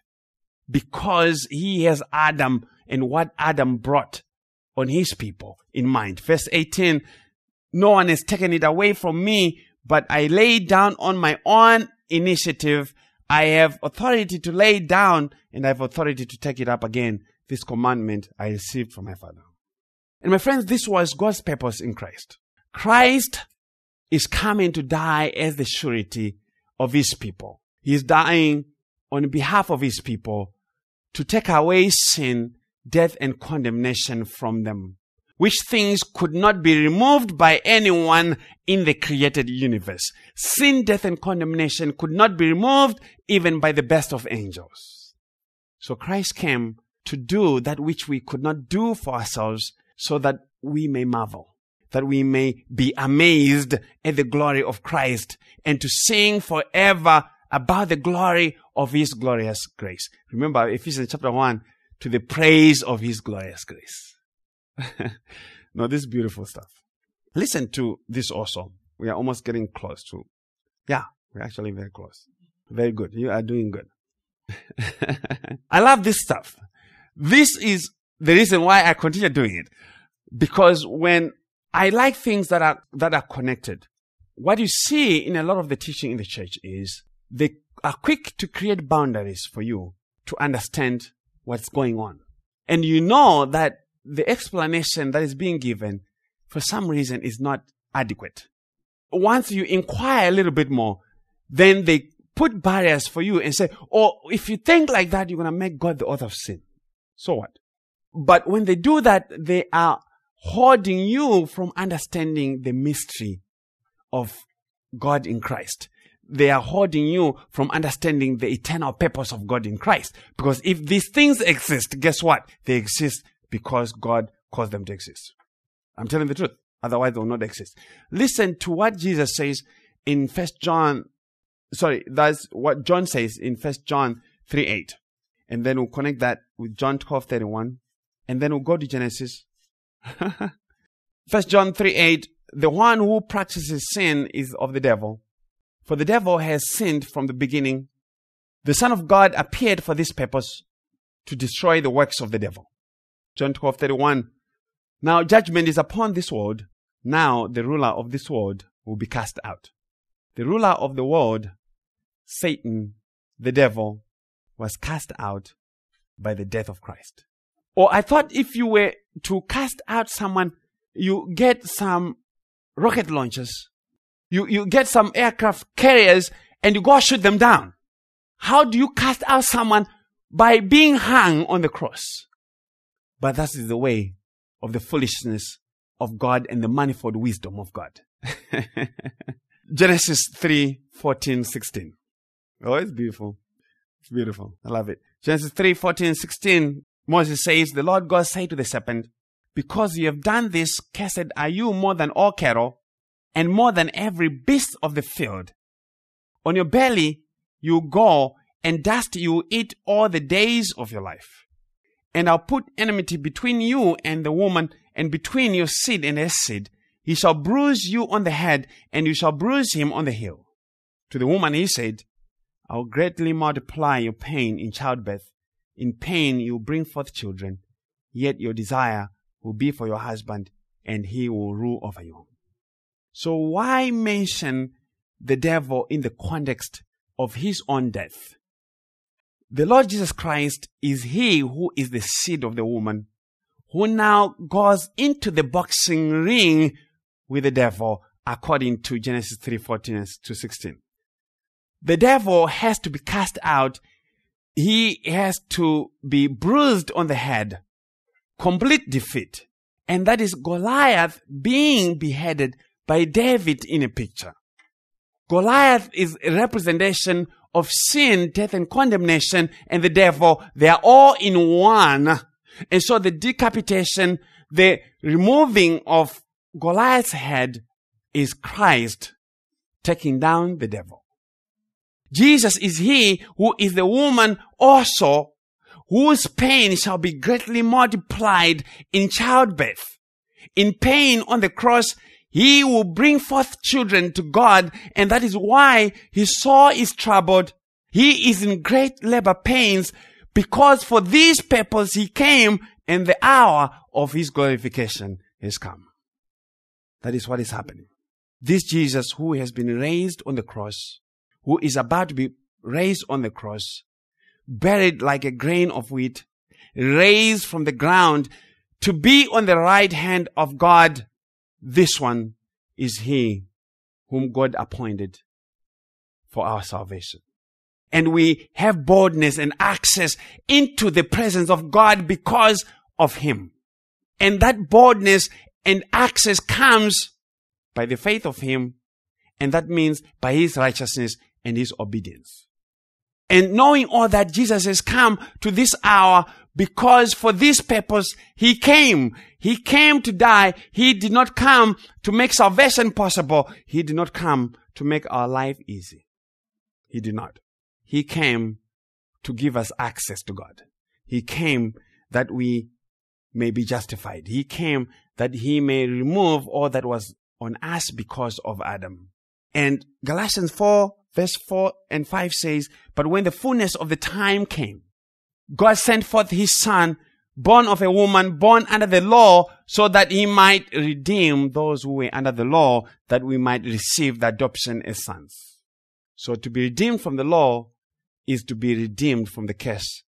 Because he has Adam and what Adam brought on his people in mind. Verse 18, no one has taken it away from me, but I lay down on my own initiative. I have authority to lay down and I have authority to take it up again. This commandment I received from my Father. And my friends, this was God's purpose in Christ. Christ is coming to die as the surety of his people. He is dying on behalf of his people to take away sin, death, and condemnation from them which things could not be removed by anyone in the created universe. Sin, death, and condemnation could not be removed even by the best of angels. So Christ came to do that which we could not do for ourselves so that we may marvel, that we may be amazed at the glory of Christ and to sing forever about the glory of his glorious grace. Remember Ephesians chapter 1 to the praise of his glorious grace. *laughs* now, this is beautiful stuff. Listen to this also. We are almost getting close to. Yeah, we're actually very close. Very good. You are doing good. *laughs* I love this stuff. This is the reason why I continue doing it. Because when I like things that are, that are connected, what you see in a lot of the teaching in the church is they are quick to create boundaries for you to understand what's going on. And you know that the explanation that is being given for some reason is not adequate. Once you inquire a little bit more, then they put barriers for you and say, oh, if you think like that, you're going to make God the author of sin. So what? But when they do that, they are holding you from understanding the mystery of God in Christ. They are holding you from understanding the eternal purpose of God in Christ. Because if these things exist, guess what? They exist because God caused them to exist. I'm telling the truth. Otherwise, they will not exist. Listen to what Jesus says in First John. Sorry, that's what John says in First John 3 8. And then we'll connect that with John 12 31. And then we'll go to Genesis. *laughs* First John 3 8. The one who practices sin is of the devil. For the devil has sinned from the beginning. The Son of God appeared for this purpose to destroy the works of the devil. John 12 31. Now judgment is upon this world. Now the ruler of this world will be cast out. The ruler of the world, Satan, the devil, was cast out by the death of Christ. Or I thought if you were to cast out someone, you get some rocket launchers, you, you get some aircraft carriers, and you go shoot them down. How do you cast out someone? By being hung on the cross. But that is the way of the foolishness of God and the manifold wisdom of God. *laughs* Genesis 3 14, 16. Oh, it's beautiful. It's beautiful. I love it. Genesis 3 14, 16. Moses says, The Lord God said to the serpent, Because you have done this, cursed are you more than all cattle, and more than every beast of the field. On your belly you go, and dust you eat all the days of your life. And I'll put enmity between you and the woman, and between your seed and his seed. He shall bruise you on the head, and you shall bruise him on the heel. To the woman he said, I'll greatly multiply your pain in childbirth. In pain you bring forth children, yet your desire will be for your husband, and he will rule over you. So why mention the devil in the context of his own death? The Lord Jesus Christ is he who is the seed of the woman, who now goes into the boxing ring with the devil, according to Genesis 3 14 to 16. The devil has to be cast out. He has to be bruised on the head. Complete defeat. And that is Goliath being beheaded by David in a picture. Goliath is a representation of sin, death, and condemnation, and the devil, they are all in one. And so the decapitation, the removing of Goliath's head is Christ taking down the devil. Jesus is he who is the woman also whose pain shall be greatly multiplied in childbirth. In pain on the cross, he will bring forth children to God, and that is why his soul is troubled. He is in great labor pains because for this purpose he came and the hour of his glorification has come. That is what is happening. This Jesus who has been raised on the cross, who is about to be raised on the cross, buried like a grain of wheat, raised from the ground to be on the right hand of God, this one is he whom God appointed for our salvation. And we have boldness and access into the presence of God because of him. And that boldness and access comes by the faith of him. And that means by his righteousness and his obedience. And knowing all that Jesus has come to this hour because for this purpose he came. He came to die. He did not come to make salvation possible. He did not come to make our life easy. He did not. He came to give us access to God. He came that we may be justified. He came that he may remove all that was on us because of Adam. And Galatians 4 verse 4 and 5 says, But when the fullness of the time came, God sent forth his son, born of a woman, born under the law, so that he might redeem those who were under the law, that we might receive the adoption as sons. So to be redeemed from the law is to be redeemed from the curse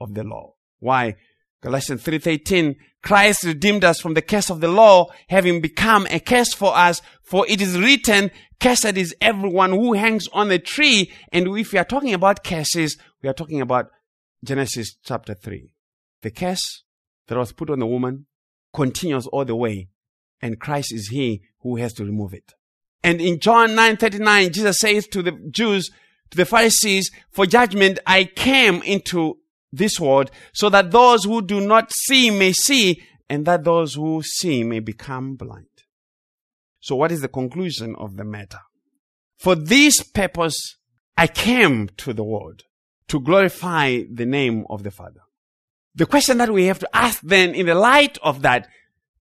of the law. Why? Galatians 3:18 Christ redeemed us from the curse of the law having become a curse for us for it is written cursed is everyone who hangs on a tree and if we are talking about curses we are talking about Genesis chapter 3. The curse that was put on the woman continues all the way, and Christ is he who has to remove it. And in John 9:39, Jesus says to the Jews, to the Pharisees, for judgment I came into this world so that those who do not see may see and that those who see may become blind. So what is the conclusion of the matter? For this purpose I came to the world to glorify the name of the Father. The question that we have to ask then in the light of that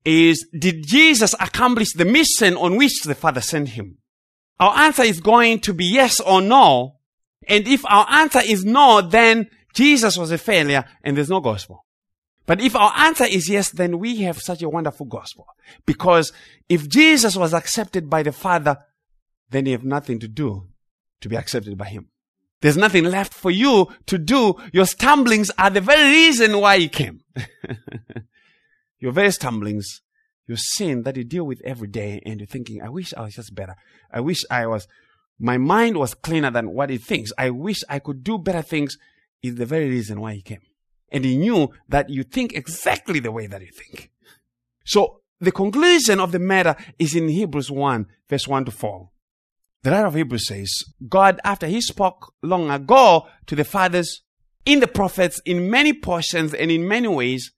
is, did Jesus accomplish the mission on which the Father sent him? Our answer is going to be yes or no. And if our answer is no, then Jesus was a failure and there's no gospel. But if our answer is yes, then we have such a wonderful gospel. Because if Jesus was accepted by the Father, then you have nothing to do to be accepted by Him. There's nothing left for you to do. Your stumblings are the very reason why He came. *laughs* your very stumblings, your sin that you deal with every day and you're thinking, I wish I was just better. I wish I was, my mind was cleaner than what it thinks. I wish I could do better things is the very reason why he came. And he knew that you think exactly the way that you think. So the conclusion of the matter is in Hebrews 1 verse 1 to 4. The writer of Hebrews says, God, after he spoke long ago to the fathers in the prophets in many portions and in many ways,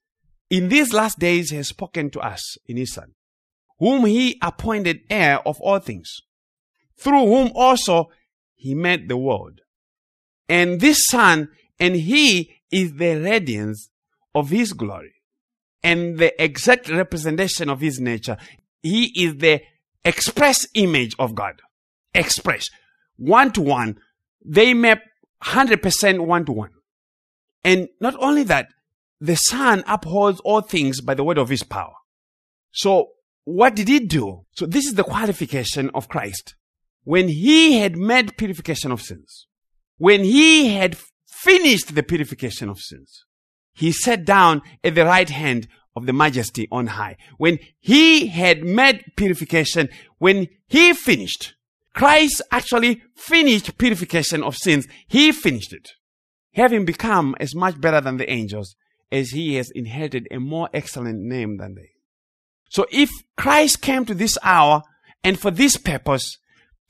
in these last days He has spoken to us in his son, whom he appointed heir of all things, through whom also he made the world. And this son, and he is the radiance of his glory and the exact representation of his nature. He is the express image of God express one to one. They map 100% one to one. And not only that, the Son upholds all things by the word of his power. So what did he do? So this is the qualification of Christ. When he had made purification of sins, when he had finished the purification of sins, he sat down at the right hand of the majesty on high. When he had made purification, when he finished, Christ actually finished purification of sins. He finished it. Having become as much better than the angels as he has inherited a more excellent name than they. So if Christ came to this hour and for this purpose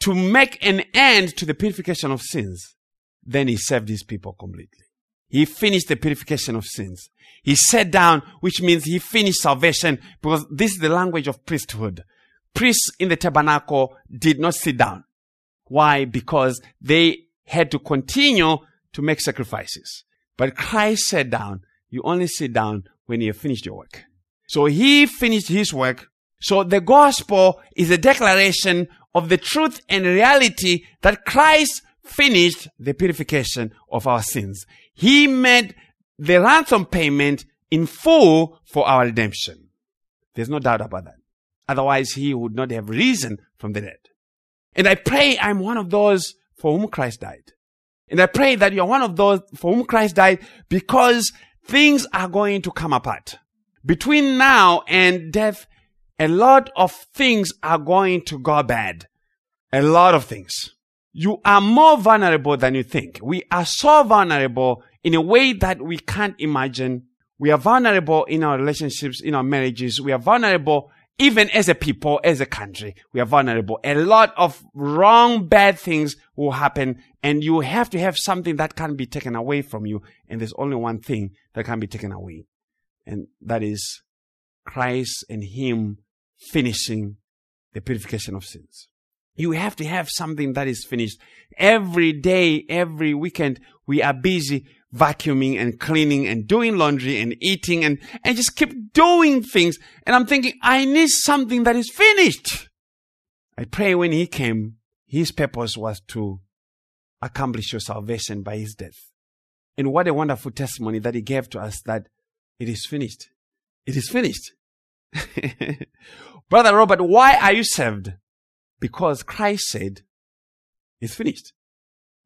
to make an end to the purification of sins, then he saved his people completely. He finished the purification of sins. He sat down, which means he finished salvation because this is the language of priesthood priests in the tabernacle did not sit down. Why? Because they had to continue to make sacrifices. But Christ sat down. You only sit down when you have finished your work. So he finished his work. So the gospel is a declaration of the truth and reality that Christ finished the purification of our sins. He made the ransom payment in full for our redemption. There's no doubt about that. Otherwise, he would not have risen from the dead. And I pray I'm one of those for whom Christ died. And I pray that you're one of those for whom Christ died because things are going to come apart. Between now and death, a lot of things are going to go bad. A lot of things. You are more vulnerable than you think. We are so vulnerable in a way that we can't imagine. We are vulnerable in our relationships, in our marriages. We are vulnerable even as a people, as a country, we are vulnerable. A lot of wrong, bad things will happen and you have to have something that can't be taken away from you. And there's only one thing that can be taken away. And that is Christ and Him finishing the purification of sins. You have to have something that is finished. Every day, every weekend, we are busy vacuuming and cleaning and doing laundry and eating and, and just keep doing things. And I'm thinking, I need something that is finished. I pray when he came, his purpose was to accomplish your salvation by his death. And what a wonderful testimony that he gave to us that it is finished. It is finished. *laughs* Brother Robert, why are you saved? Because Christ said, it's finished.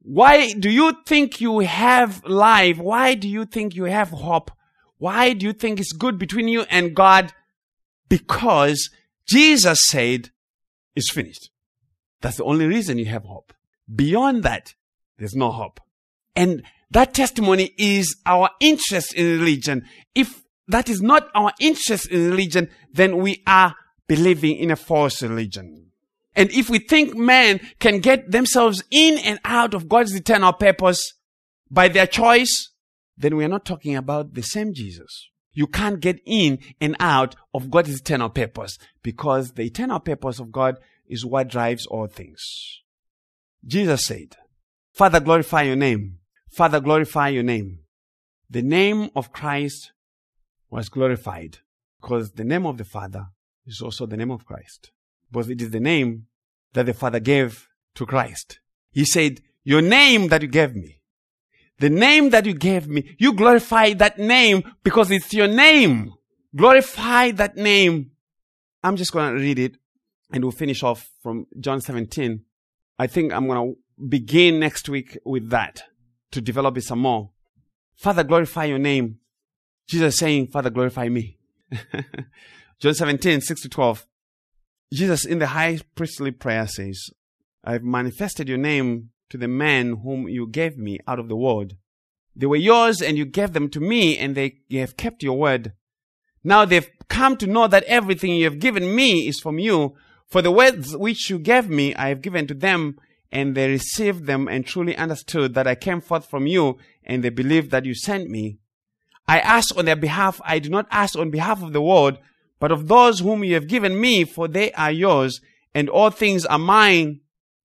Why do you think you have life? Why do you think you have hope? Why do you think it's good between you and God? Because Jesus said, it's finished. That's the only reason you have hope. Beyond that, there's no hope. And that testimony is our interest in religion. If that is not our interest in religion, then we are believing in a false religion. And if we think men can get themselves in and out of God's eternal purpose by their choice, then we are not talking about the same Jesus. You can't get in and out of God's eternal purpose because the eternal purpose of God is what drives all things. Jesus said, Father, glorify your name. Father, glorify your name. The name of Christ was glorified because the name of the Father is also the name of Christ. But it is the name that the Father gave to Christ. He said, Your name that you gave me, the name that you gave me, you glorify that name because it's your name. Glorify that name. I'm just going to read it and we'll finish off from John 17. I think I'm going to begin next week with that to develop it some more. Father, glorify your name. Jesus saying, Father, glorify me. *laughs* John 17, 6 to 12. Jesus in the high priestly prayer says, I've manifested your name to the men whom you gave me out of the world. They were yours and you gave them to me and they have kept your word. Now they've come to know that everything you have given me is from you. For the words which you gave me, I have given to them and they received them and truly understood that I came forth from you and they believed that you sent me. I ask on their behalf. I do not ask on behalf of the world, but of those whom you have given me, for they are yours and all things are mine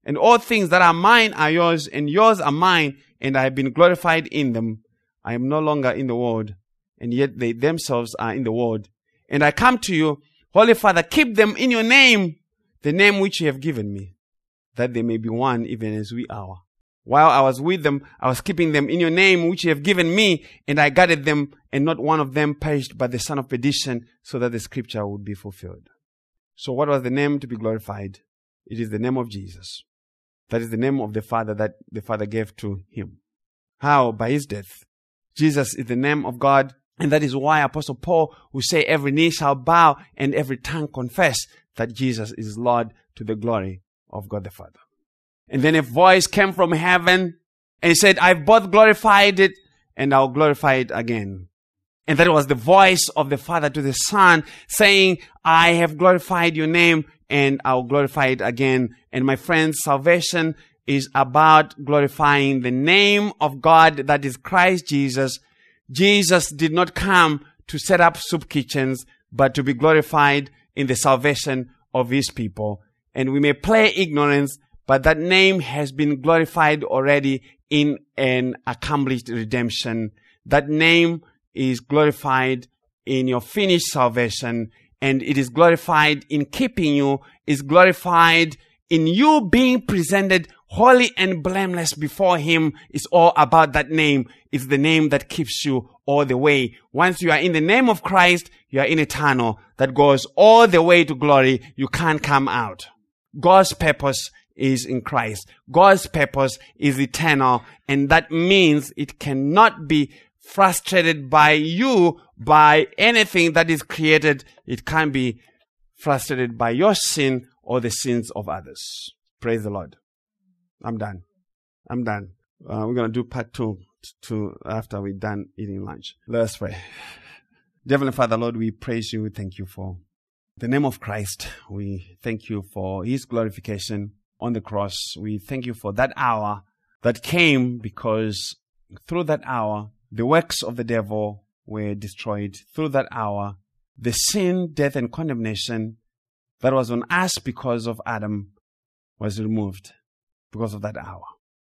and all things that are mine are yours, and yours are mine, and I have been glorified in them. I am no longer in the world, and yet they themselves are in the world. And I come to you, Holy Father, keep them in your name, the name which you have given me, that they may be one even as we are. While I was with them, I was keeping them in your name which you have given me, and I guarded them, and not one of them perished but the son of perdition, so that the scripture would be fulfilled. So what was the name to be glorified? It is the name of Jesus. That is the name of the Father that the Father gave to him. How? By his death. Jesus is the name of God. And that is why Apostle Paul will say every knee shall bow and every tongue confess that Jesus is Lord to the glory of God the Father. And then a voice came from heaven and he said, I've both glorified it and I'll glorify it again. And that was the voice of the Father to the Son saying, I have glorified your name and I'll glorify it again. And my friends, salvation is about glorifying the name of God that is Christ Jesus. Jesus did not come to set up soup kitchens, but to be glorified in the salvation of his people. And we may play ignorance, but that name has been glorified already in an accomplished redemption. That name is glorified in your finished salvation and it is glorified in keeping you, is glorified in you being presented holy and blameless before Him. It's all about that name. It's the name that keeps you all the way. Once you are in the name of Christ, you are in eternal that goes all the way to glory. You can't come out. God's purpose is in Christ. God's purpose is eternal and that means it cannot be frustrated by you by anything that is created. It can be frustrated by your sin or the sins of others. Praise the Lord. I'm done. I'm done. Uh, we're going to do part two, two after we're done eating lunch. Let us pray. *laughs* Heavenly Father, Lord, we praise you. We thank you for the name of Christ. We thank you for his glorification on the cross. We thank you for that hour that came because through that hour, the works of the devil were destroyed through that hour. The sin, death, and condemnation that was on us because of Adam was removed because of that hour.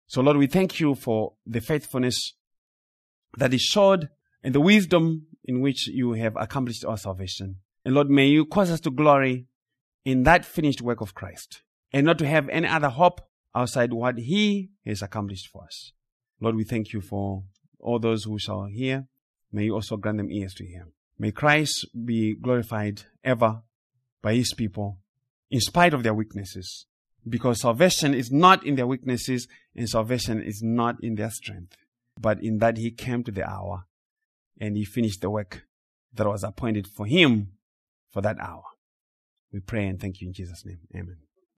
So, Lord, we thank you for the faithfulness that is showed and the wisdom in which you have accomplished our salvation. And Lord, may you cause us to glory in that finished work of Christ and not to have any other hope outside what he has accomplished for us. Lord, we thank you for all those who shall hear, may you also grant them ears to hear. May Christ be glorified ever by his people in spite of their weaknesses. Because salvation is not in their weaknesses and salvation is not in their strength, but in that he came to the hour and he finished the work that was appointed for him for that hour. We pray and thank you in Jesus' name. Amen.